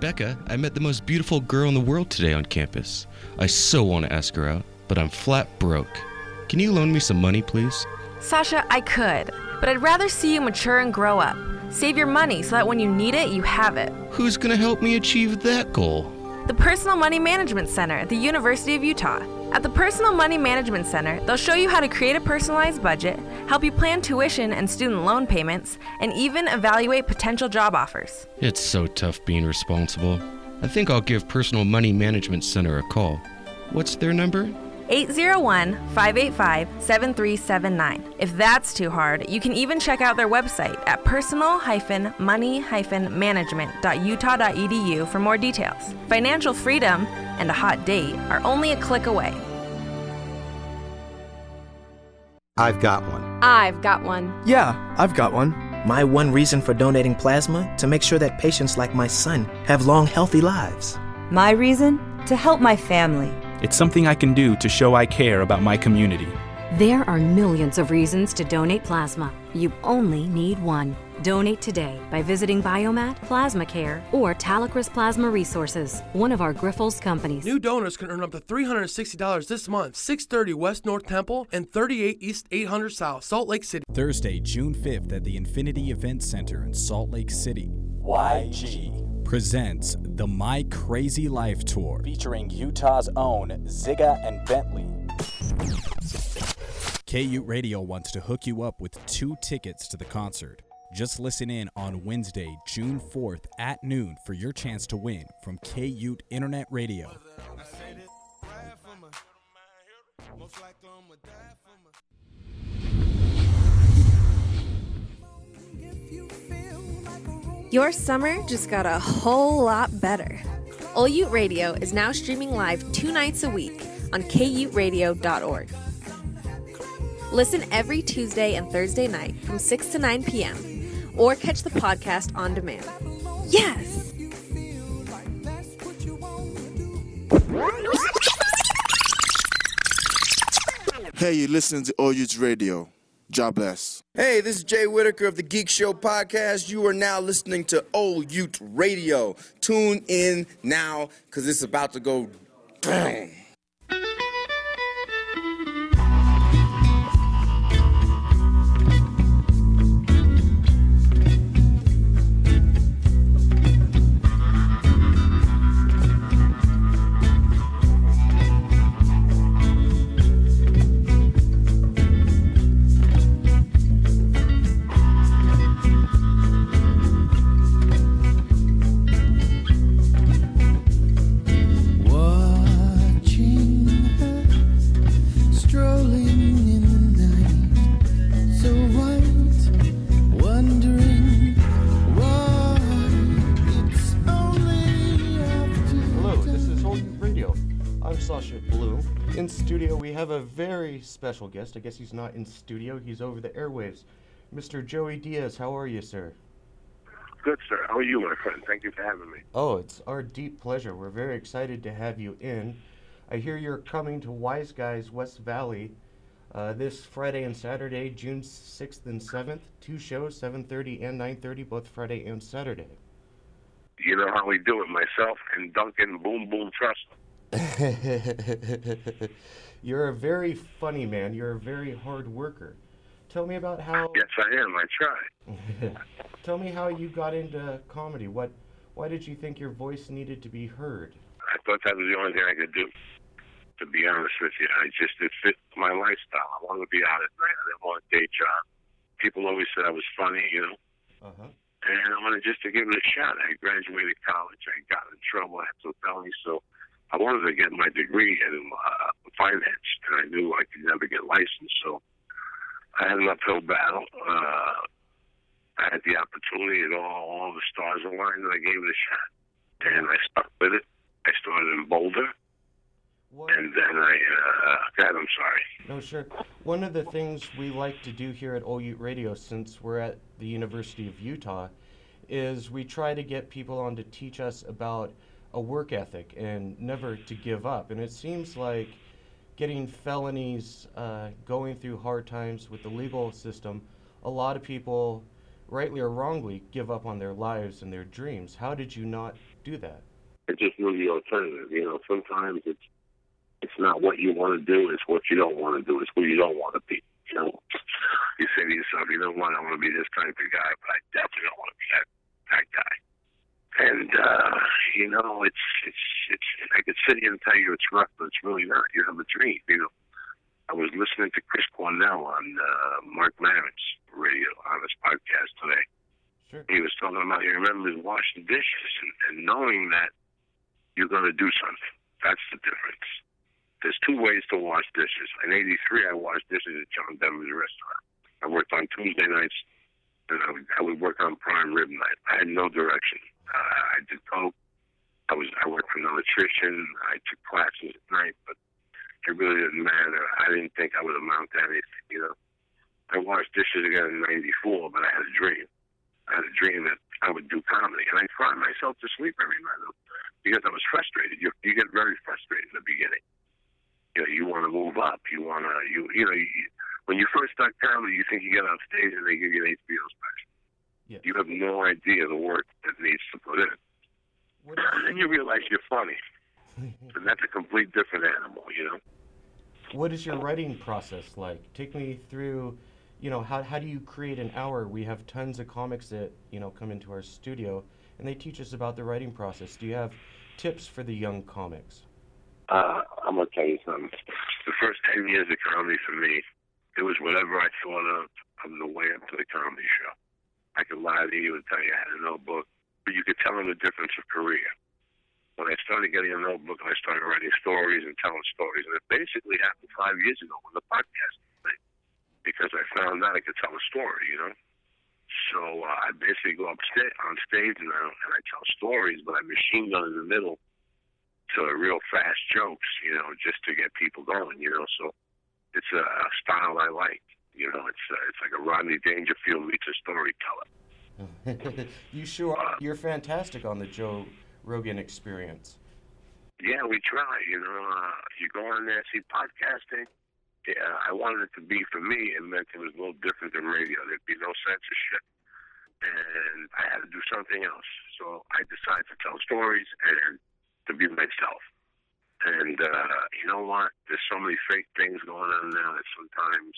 Becca, I met the most beautiful girl in the world today on campus. I so want to ask her out, but I'm flat broke. Can you loan me some money, please? Sasha, I could, but I'd rather see you mature and grow up. Save your money so that when you need it, you have it. Who's gonna help me achieve that goal? The Personal Money Management Center at the University of Utah. At the Personal Money Management Center, they'll show you how to create a personalized budget, help you plan tuition and student loan payments, and even evaluate potential job offers. It's so tough being responsible. I think I'll give Personal Money Management Center a call. What's their number? 801 585 7379. If that's too hard, you can even check out their website at personal money management.utah.edu for more details. Financial freedom and a hot date are only a click away. I've got one. I've got one. Yeah, I've got one. My one reason for donating plasma to make sure that patients like my son have long, healthy lives. My reason? To help my family. It's something I can do to show I care about my community. There are millions of reasons to donate plasma. You only need one. Donate today by visiting Biomat, Plasma Care, or Talecris Plasma Resources, one of our Grifols companies. New donors can earn up to $360 this month, 630 West North Temple and 38 East 800 South, Salt Lake City. Thursday, June 5th at the Infinity Event Center in Salt Lake City. YG presents the My Crazy Life Tour featuring Utah's own Zigga and Bentley. K-UTE Radio wants to hook you up with two tickets to the concert. Just listen in on Wednesday, June 4th at noon for your chance to win from K-UTE Internet Radio. Your summer just got a whole lot better. K-UTE Radio is now streaming live two nights a week on kuteradio.org. Listen every Tuesday and Thursday night from 6 to 9 p.m. or catch the podcast on demand. Yes! Hey, you're listening to K-UTE Radio. God bless. Hey, this is Jay Whitaker of the Geek Show podcast. You are now listening to K-UTE Radio. Tune in now because it's about to go down. Have a very special guest. I guess he's not in studio, he's over the airwaves. Mr. Joey Diaz, how are you, sir? Good, sir. How are you, my friend? Thank you for having me. Oh, it's our deep pleasure. We're very excited to have you in. I hear you're coming to Wise Guys West Valley uh, this Friday and Saturday, June 6th and 7th. Two shows, 7:30 and 9:30, both Friday and Saturday. You know how we do it, myself and Duncan Boom Boom Trust. (laughs) You're a very funny man. You're a very hard worker. Tell me about how. Yes, I am. I try. (laughs) Tell me how you got into comedy. What? Why did you think your voice needed to be heard? I thought that was the only thing I could do. To be honest with you, I just it fit my lifestyle. I wanted to be out at night. I didn't want a day job. People always said I was funny, you know. Uh-huh. And I wanted just to give it a shot. I graduated college. I got in trouble. I had some felonies, so I wanted to get my degree in uh, finance, and I knew I could never get licensed. So I had an uphill battle. Uh, I had the opportunity, and all, all the stars aligned, and I gave it a shot. And I stuck with it. I started in Boulder, and then I. Uh, God, I'm sorry. No, sure. One of the things we like to do here at K-UTE Radio, since we're at the University of Utah, is we try to get people on to teach us about a work ethic and never to give up. And it seems like getting felonies, uh, going through hard times with the legal system, a lot of people, rightly or wrongly, give up on their lives and their dreams. How did you not do that? I just knew the alternative. You know, sometimes it's it's not what you want to do; it's what you don't want to do. It's who you don't want to be. You know, you say to yourself, "You know what? I want to be this type of guy, but I definitely don't want to be that that guy." And uh, you know, it's it's it's. I could sit here and tell you it's rough, but it's really not. You have a dream. You know, I was listening to Chris Cornell on uh, Marc Maron's radio on his podcast today. Sure. He was talking about he remembers washing dishes and, and knowing that you're going to do something. That's the difference. There's two ways to wash dishes. In '83, I washed dishes at John Denver's restaurant. I worked on Tuesday nights, and I would, I would work on prime rib night. I had no direction. Uh, I did coke. I was I worked for an electrician. I took classes at night, but it really didn't matter. I didn't think I would amount to anything. You know, I washed dishes again in '94, but I had a dream. I had a dream that I would do comedy, and I cried myself to sleep every night because I was frustrated. You you get very frustrated in the beginning. You know, you want to move up. You want to you you know you, when you first start comedy, you think you get on stage and they give you an HBO special. Yeah. You have no idea the work that needs to put in. And you realize you're funny, (laughs) and that's a complete different animal. You know. What is your writing process like? Take me through, you know, how, how do you create an hour? We have tons of comics that, you know, come into our studio and they teach us about the writing process. Do you have tips for the young comics? Uh, I'm gonna tell you something. The first ten years of comedy for me, it was whatever I thought of on the way up to the comedy show. I could lie to you and tell you I had a notebook, but you could tell them the difference of career. When I started getting a notebook and I started writing stories and telling stories, and it basically happened five years ago when the podcast thing, because I found out I could tell a story, you know. So uh, I basically go upstage on stage now and I tell stories, but I machine gun in the middle to real fast jokes, you know, just to get people going, you know. So it's a, a style I like. You know, it's uh, it's like a Rodney Dangerfield meets a storyteller. (laughs) you sure you're fantastic on the Joe Rogan experience. Yeah, we try. You know, uh, you go on there, see podcasting. Yeah, I wanted it to be for me. It meant it was a little different than radio. There'd be no censorship, and I had to do something else. So I decided to tell stories and to be myself. And uh, you know what? There's so many fake things going on now that sometimes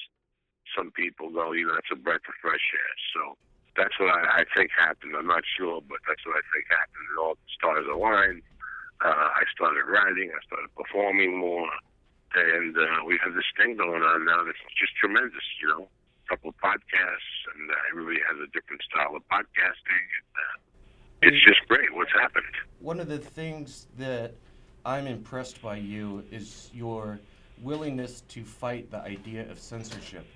some people you know, that's a breath of fresh air. So that's what I, I think happened. I'm not sure, but that's what I think happened. It all stars aligned. Uh, I started writing. I started performing more, and uh, we have this thing going on now that's just tremendous. You know, a couple of podcasts, and uh, everybody has a different style of podcasting. And, uh, it's just great. What's happened? One of the things that I'm impressed by you is your willingness to fight the idea of censorship.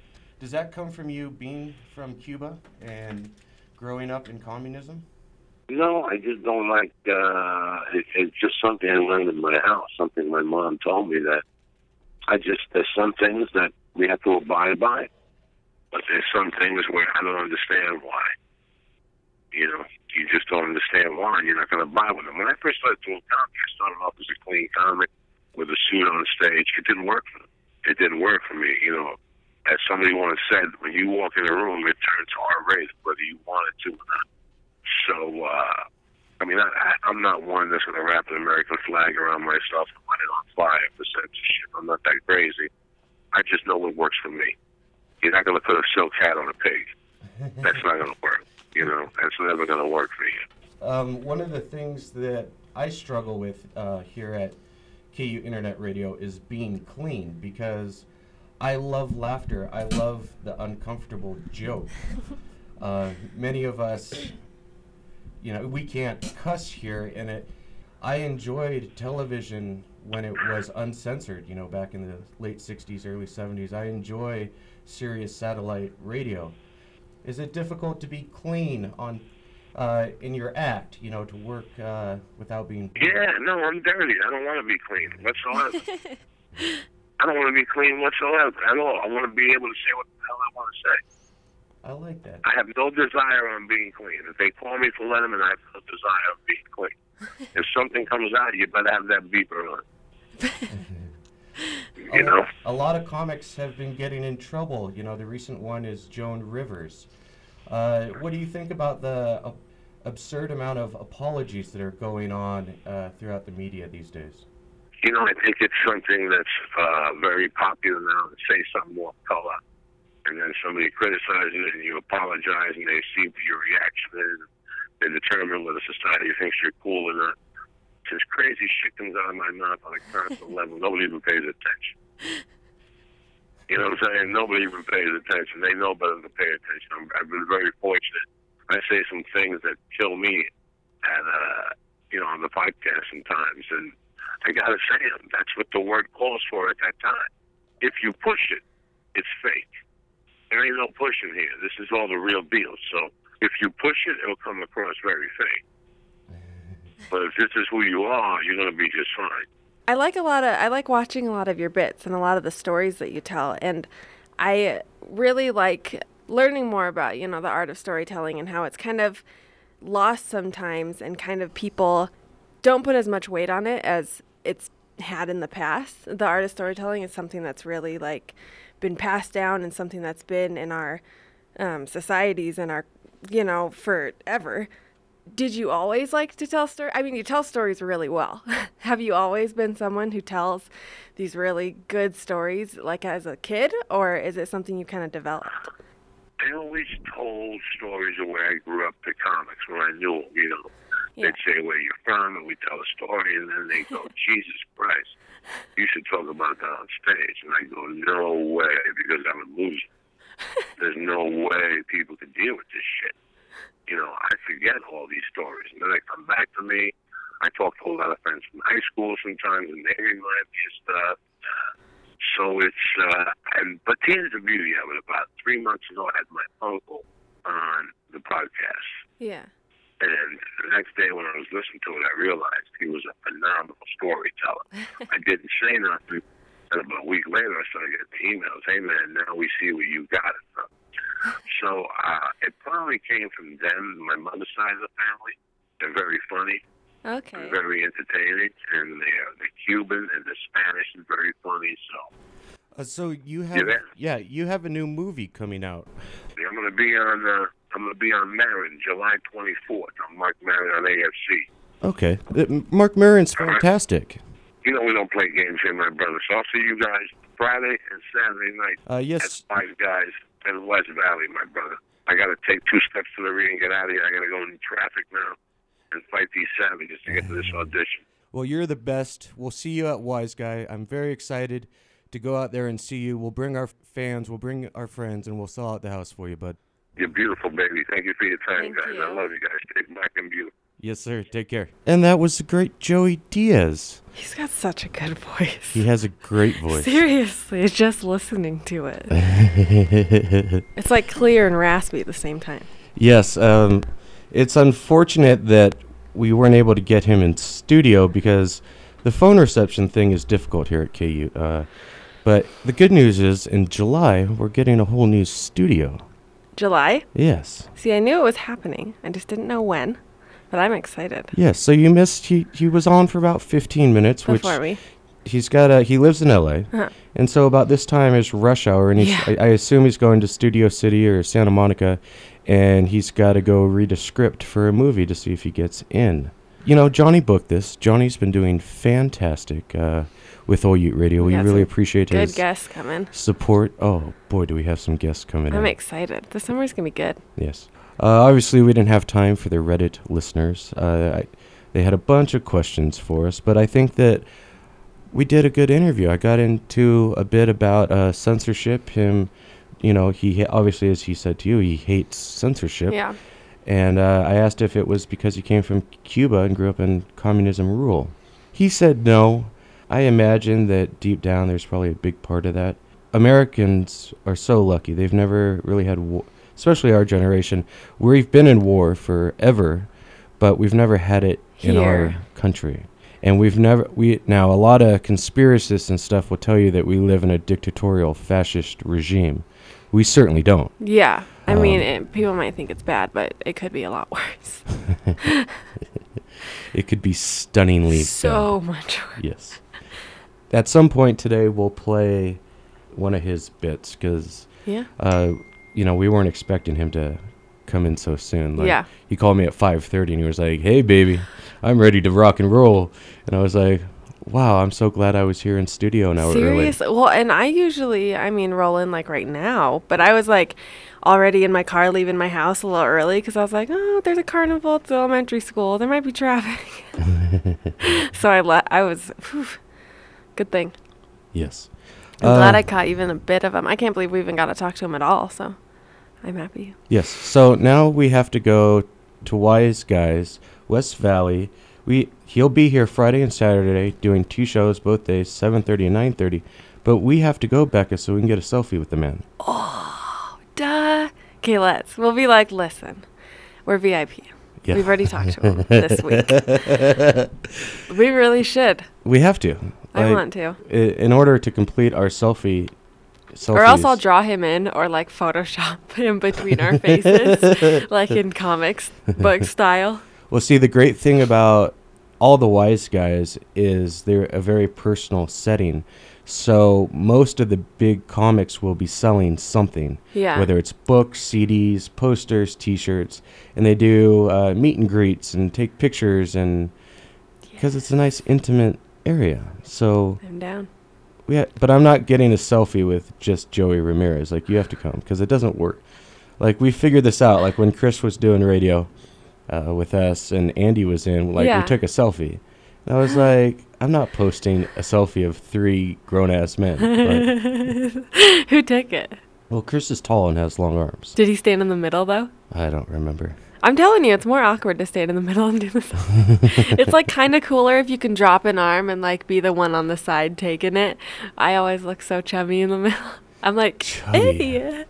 Does that come from you being from Cuba and growing up in communism? No, I just don't like. uh it, It's just something I learned in my house. Something my mom told me that I just there's some things that we have to abide by, but there's some things where I don't understand why. You know, you just don't understand why, and you're not going to abide with them. When I first started doing comedy, I started off as a clean comic with a suit on the stage. It didn't work for me. It didn't work for me. You know, as somebody once said, when you walk in a room, it turns R-rated, whether you want it to or not. So, uh, I mean, I, I'm not one that's going to wrap an American flag around myself and light it on fire for censorship. I'm not that crazy. I just know what works for me. You're not going to put a silk hat on a pig. That's not going to work. You know, that's never going to work for you. Um, one of the things that I struggle with uh, here at K-UTE Internet Radio is being clean because I love laughter. I love the uncomfortable joke. (laughs) Uh, many of us, you know, we can't cuss here, and it. I enjoyed television when it was uncensored. You know, back in the late '60s, early '70s. I enjoy Sirius satellite radio. Is it difficult to be clean on uh, in your act? You know, to work uh, without being. Yeah, no, I'm dirty. I don't want to be clean whatsoever. (laughs) I don't want to be clean whatsoever at all. I want to be able to say what the hell I want to say. I like that. I have no desire on being clean. If they call me for Letterman, I have no desire on being clean. (laughs) if something comes out, you better have that beeper on. (laughs) you know, a lot of comics have been getting in trouble. You know, the recent one is Joan Rivers. Uh, what do you think about the uh, absurd amount of apologies that are going on uh, throughout the media these days? You know, I think it's something that's uh, very popular now to say something more color. And then somebody criticizes it and you apologize and they see what your reaction is. They determine whether society thinks you're cool or not. This crazy shit comes out of my mouth on a constant (laughs) level. Nobody even pays attention. You know what I'm saying? Nobody even pays attention. They know better than to pay attention. I'm, I've been very fortunate. I say some things that kill me at, uh, you know, on the podcast sometimes. And I got to say them. That's what the word calls for at that time. If you push it, it's fake. There ain't no pushing here. This is all the real deal. So if you push it, it'll come across very fake. But if this is who you are, you're going to be just fine. I like a lot of I like watching a lot of your bits and a lot of the stories that you tell and I really like learning more about, you know, the art of storytelling and how it's kind of lost sometimes and kind of people don't put as much weight on it as it's had in the past. The art of storytelling is something that's really like been passed down and something that's been in our um, societies and our, you know, forever. Did you always like to tell stories? I mean, you tell stories really well. (laughs) Have you always been someone who tells these really good stories, like as a kid, or is it something you kind of developed? I always told stories of where I grew up to comics when I knew you know. Yeah. They'd say where you're from, and we tell a story, and then they go, (laughs) Jesus Christ, you should talk about that on stage. And I go, no way, because I would lose. There's no way people can deal with this shit. you know, I forget all these stories, and then they come back to me. I talk to a lot of friends from high school sometimes, and they remind me of stuff. So it's, uh, and but here's the beauty of it. About three months ago, I had my uncle on the podcast. Yeah. And the next day when I was listening to it, I realized he was a phenomenal storyteller. (laughs) I didn't say nothing. And about a week later, I started getting emails. Hey, man, now we see where you got it from. (laughs) So uh, it probably came from them, my mother's side of the family. They're very funny, Okay. and very entertaining, and they're the Cuban and the Spanish is very funny. So Uh, so you You have there? yeah, you have a new movie coming out. Yeah, I'm going to be on. Uh, I'm going to be on Maron July 24th. I'm Marc Maron on IFC. Okay, Uh, Marc Maron's fantastic. You know we don't play games here, my brother. So I'll see you guys Friday and Saturday night. Uh, yes. At Five Guys in West Valley, my brother. I got to take two steps to the rear and get out of here. I got to go in traffic now and fight these savages to get to this audition. Well, you're the best. We'll see you at Wise Guy. I'm very excited to go out there and see you. We'll bring our fans, we'll bring our friends, and we'll sell out the house for you, bud. You're beautiful, baby. Thank you for your time, Thank guys. I love you guys. Stay black and beautiful. Yes, sir. Take care. And that was the great Joey Diaz. He's got such a good voice. He has a great voice. Seriously, just listening to it. (laughs) It's like clear and raspy at the same time. Yes, um, it's unfortunate that we weren't able to get him in studio because the phone reception thing is difficult here at K-UTE. Uh, but the good news is, in July, we're getting a whole new studio. July? Yes. See, I knew it was happening. I just didn't know when. But I'm excited. Yes. So you missed. He he was on for about 15 minutes, which Before me. he's got a. He lives in LA, Uh-huh. and so about this time is rush hour, and he's. Yeah. I, I assume he's going to Studio City or Santa Monica, and he's got to go read a script for a movie to see if he gets in. You know, Johnny booked this. Johnny's been doing fantastic uh, with K-UTE Radio. We got really appreciate good his guests coming. support. Oh boy, do we have some guests coming I'm in. excited. The summer's going to be good. Yes. Uh, obviously, we didn't have time for the Reddit listeners. Uh, I, they had a bunch of questions for us, but I think that we did a good interview. I got into a bit about uh, censorship. Him, you know, he ha- obviously, as he said to you, he hates censorship. Yeah. And uh, I asked if it was because he came from Cuba and grew up in communism rule. He said no. I imagine that deep down there's probably a big part of that. Americans are so lucky. They've never really had war, especially our generation. We've been in war forever, but we've never had it in our country. And we've never we now a lot of conspiracists and stuff will tell you that we live in a dictatorial fascist regime. We certainly don't. Yeah. I mean, Um, it, people might think it's bad, but it could be a lot worse. (laughs) It could be stunningly (laughs) So bad. much worse. Yes. At some point today, we'll play one of his bits because, Yeah. uh, you know, we weren't expecting him to come in so soon. Like, Yeah. He called me at 5:30 and he was like, "Hey, baby, I'm ready to rock and roll," and I was like, "Wow, I'm so glad I was here in studio an hour early." Seriously? Well, and I usually, I mean, roll in like right now, but I was like already in my car leaving my house a little early because I was like, oh, there's a carnival at the elementary school. There might be traffic. (laughs) so I let, I was, whew, good thing. Yes. I'm glad Uh, I caught even a bit of him. I can't believe we even got to talk to him at all. So I'm happy. Yes. So now we have to go to Wise Guys, West Valley. We he'll be here Friday and Saturday doing two shows both days, 7:30 and 9:30. But we have to go, Becca, so we can get a selfie with the man. Oh, duh. Okay, let's. We'll be like, listen, we're VIP. Yeah. We've already talked to him this (laughs) week. we really should. We have to. I want to. i- In order to complete our selfie. Selfies. Or else I'll draw him in or like Photoshop (laughs) him between our faces, (laughs) like in comics book style. Well, see, the great thing about all the wise guys is they're a very personal setting. So most of the big comics will be selling something. Yeah. Whether it's books, CDs, posters, T-shirts, and they do uh, meet and greets and take pictures, and because it's a nice intimate area. So I'm down. we, ha- but I'm not getting a selfie with just Joey Ramirez. Like you have to come because it doesn't work. Like we figured this out. Like when Chris was doing radio uh, with us and Andy was in, like Yeah. we took a selfie. I was like, I'm not posting a selfie of three grown ass men. (laughs) Who took it? well, Chris is tall and has long arms. Did he stand in the middle though? I don't remember. I'm telling you, it's more awkward to stand in the middle and do the song. (laughs) it's like kind of cooler if you can drop an arm and like be the one on the side taking it. I always look so chubby in the middle. (laughs) I'm like, hey,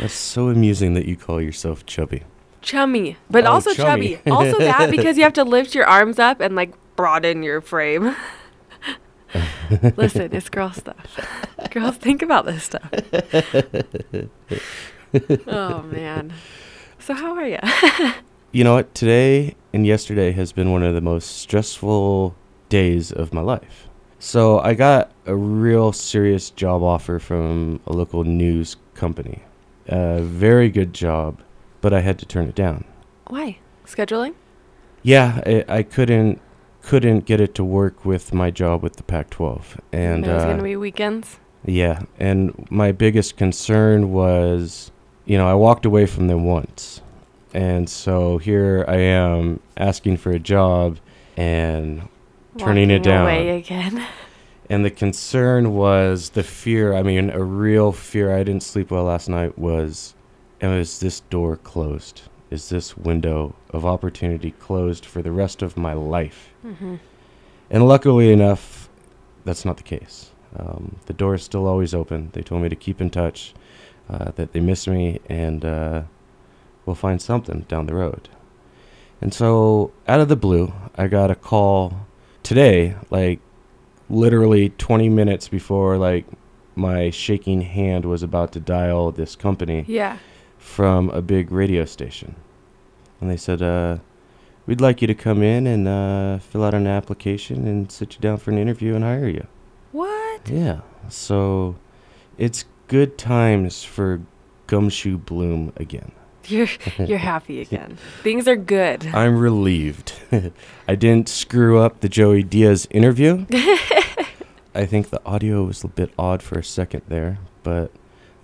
That's so amusing that you call yourself chubby. chummy, but Oh, also chummy. chubby. Also that because you have to lift your arms up and like broaden your frame. (laughs) Listen, it's girl stuff. (laughs) Girls think about this stuff. (laughs) oh man. So how are you? You know what? Today and yesterday has been one of the most stressful days of my life. So I got a real serious job offer from a local news company. A very good job, but I had to turn it down. Why? Scheduling? Yeah, I, I couldn't couldn't get it to work with my job with the Pac-12, and it was uh, gonna be weekends. yeah, and my biggest concern was, you know, I walked away from them once. And so here I am asking for a job and turning it down. away again. (laughs) And the concern was the fear, I mean, a real fear. I didn't sleep well last night was, and is this door closed? Is this window of opportunity closed for the rest of my life? Mhm. And luckily enough, that's not the case. Um, the door is still always open. They told me to keep in touch, uh, that they miss me, and uh, we'll find something down the road. And so, out of the blue, I got a call today, like literally 20 minutes before like my shaking hand was about to dial this company Yeah. from a big radio station. And they said, uh, we'd like you to come in and uh, fill out an application and sit you down for an interview and hire you. What? Yeah. So it's good times for Gumshoe Bloom again. (laughs) You're you're happy (laughs) again. Things are good. I'm relieved. (laughs) I didn't screw up the Joey Diaz interview. I think the audio was a bit odd for a second there, but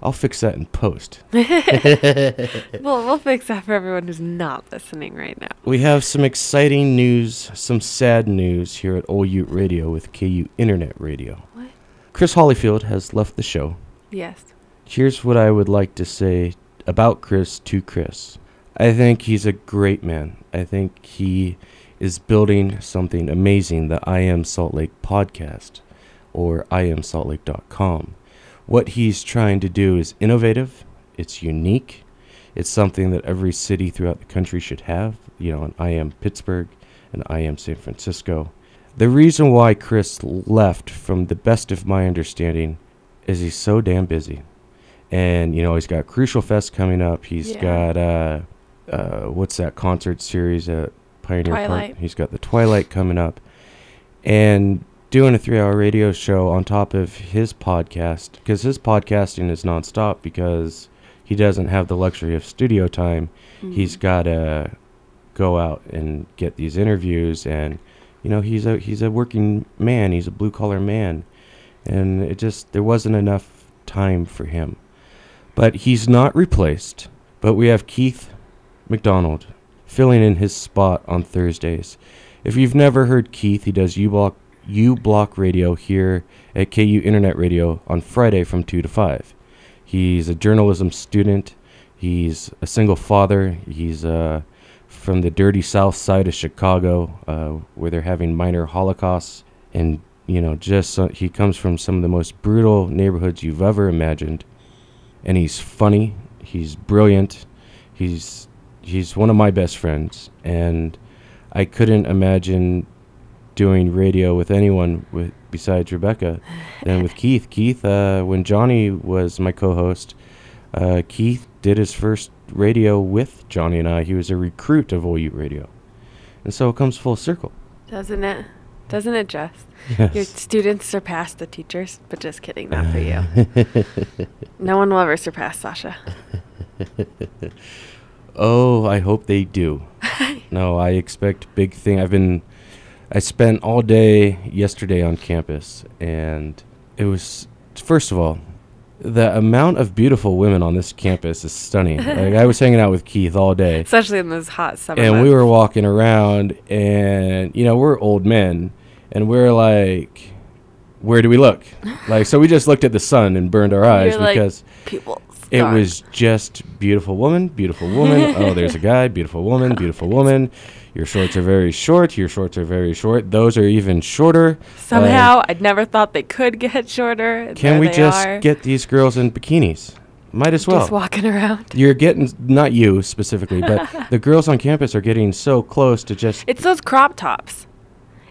I'll fix that in post. (laughs) (laughs) well, we'll fix that for everyone who's not listening right now. We have some exciting news, some sad news here at K-UTE Radio with K-UTE Internet Radio. What? Chris Hollyfield has left the show. Yes. Here's what I would like to say about Chris to Chris. I think he's a great man. I think he is building something amazing, the I Am Salt Lake podcast or iamsaltlake.com. What he's trying to do is innovative, it's unique, it's something that every city throughout the country should have. You know, an I Am Pittsburgh, and I Am San Francisco. The reason why Chris left, from the best of my understanding, is he's so damn busy. And, you know, he's got Crucial Fest coming up. He's Yeah. got, uh, uh, what's that concert series at Pioneer Twilight. Park? He's got the Twilight coming up. And doing a three hour radio show on top of his podcast, because his podcasting is nonstop because he doesn't have the luxury of studio time. He's Mhm. got to go out and get these interviews and you know he's a he's a working man. He's a blue collar man. And it just there wasn't enough time for him. But he's not replaced. But we have Keith McDonald filling in his spot on Thursdays. If you've never heard Keith he does U Block U Block Radio here at K-UTE Internet Radio on Friday from 2 to 5 he's a journalism student. He's a single father. He's uh from the dirty south side of Chicago, uh, where they're having minor holocausts, and you know, just so, he comes from some of the most brutal neighborhoods you've ever imagined, and he's funny, he's brilliant, he's he's one of my best friends, and I couldn't imagine doing radio with anyone with besides Rebecca than with Keith. Keith, uh, when Johnny was my co-host, uh, Keith did his first radio with Johnny and I. He was a recruit of K-UTE Radio, and so it comes full circle. Doesn't it? Doesn't it just? Your students surpass the teachers, but just kidding, not for you. (laughs) no one will ever surpass Sasha. (laughs) oh, I hope they do. (laughs) no, I expect big thing. I've been, I spent all day yesterday on campus, and it was first of all, the amount of beautiful women on this campus is stunning. (laughs) like I was hanging out with Keith all day. Especially in those hot summer and we were walking around and you know we're old men and we're like where do we look (laughs) like so we just looked at the sun and burned our eyes You're like, because pupils. It gone. was just beautiful woman, beautiful woman. (laughs) oh, there's a guy, beautiful woman, beautiful woman. Your shorts are very short. Your shorts are very short. Those are even shorter. Uh, Somehow, I'd never thought they could get shorter. can there we just are. get these girls in bikinis? Might as well. Just walking around. You're getting not you specifically, but (laughs) the girls on campus are getting so close to just It's those crop tops.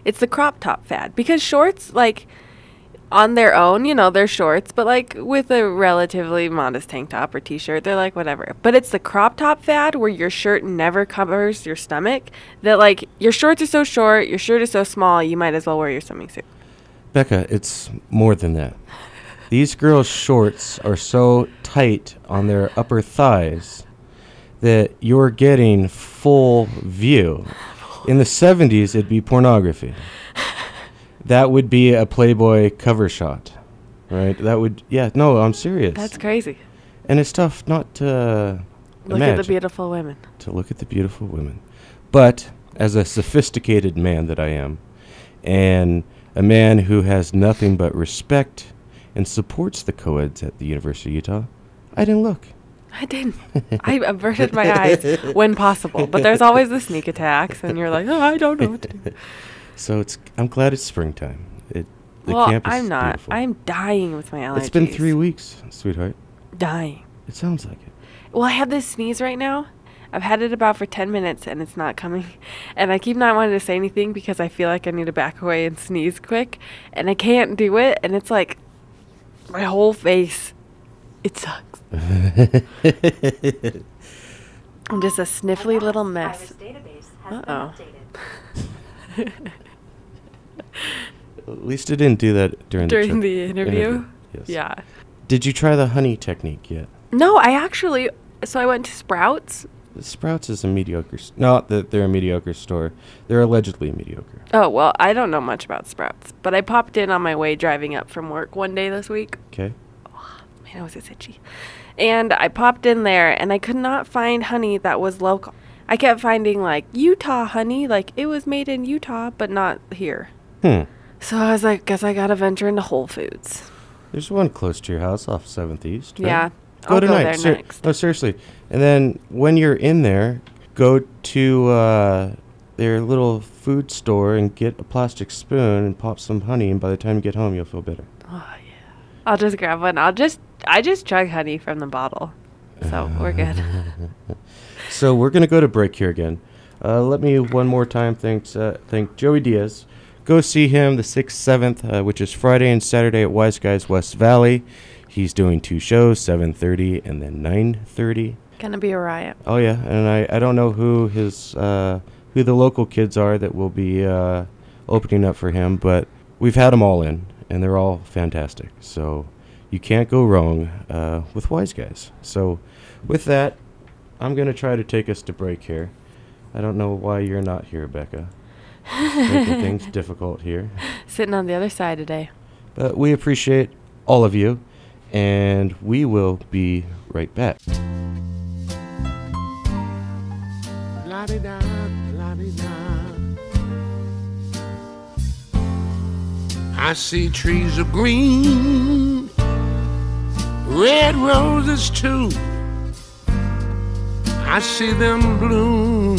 It's the crop top fad because shorts, like on their own, you know, they're shorts, but like with a relatively modest tank top or t-shirt, they're like whatever. But it's the crop top fad where your shirt never covers your stomach. That like your shorts are so short, your shirt is so small, you might as well wear your swimming suit. Becca, it's more than that. These girls' shorts are so tight on their upper thighs that you're getting full view. In the 70s, it'd be pornography. That would be a Playboy cover shot, right? That would, yeah, no, I'm serious. That's crazy. and it's tough not to uh, Look imagine, at the beautiful women. to look at the beautiful women. But as a sophisticated man that I am, and a man who has nothing but respect and supports the co-eds at the University of Utah, I didn't look. I didn't. I averted my eyes when possible, but there's always the sneak attacks, and you're like, oh, I don't know what to do. (laughs) So it's I'm glad it's springtime. It the well, campus I'm not. beautiful. I'm dying with my allergies. It's been three weeks, sweetheart. Dying. It sounds like it. Well, I have this sneeze right now. I've had it about for 10 minutes and it's not coming. (laughs) And I keep not wanting to say anything because I feel like I need to back away and sneeze quick. And I can't do it. And it's like my whole face. It sucks. (laughs) I'm just a sniffly little mess. Uh oh. (laughs) At least it didn't do that during, During the, the tri- interview? Yes. Yeah. Did you try the honey technique yet? No, I actually. So I went to Sprouts. Sprouts is a mediocre. s- Not that they're a mediocre store. They're allegedly mediocre. Oh, well, I don't know much about Sprouts. But I popped in on my way driving up from work one day this week. Okay. My nose is itchy. And I popped in there and I could not find honey that was local. I kept finding like Utah honey, like it was made in Utah, but not here. Hmm. So I was like, guess I gotta venture into Whole Foods. There's one close to your house off Seventh East. right? Yeah, Go I'll go ser- next. No, seriously. And then when you're in there, go to uh, their little food store and get a plastic spoon and pop some honey. And by the time you get home, you'll feel better. Oh yeah. I'll just grab one. I'll just I just chug honey from the bottle. So we're good. (laughs) So we're gonna go to break here again. Uh, let me one more time thanks uh, thank Joey Diaz. Go see him the sixth, seventh, uh, which is Friday and Saturday at Wise Guys West Valley. He's doing two shows, seven thirty and then nine thirty. Gonna be a riot. Oh yeah, and I, I don't know who his uh, who the local kids are that will be uh, opening up for him, but we've had them all in, and they're all fantastic. So you can't go wrong uh, with Wise Guys. So with that, I'm gonna try to take us to break here. I don't know why you're not here, Becca. Making things difficult here, (laughs) Sitting on the other side today. but we appreciate all of you, and we will be right back. La-di-da, la-di-da. I see trees of green, red roses too. I see them bloom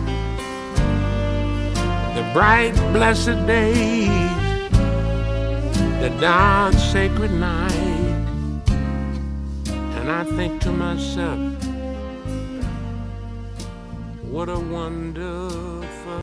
The bright, blessed days, the dark, sacred night. And I think to myself, what a wonderful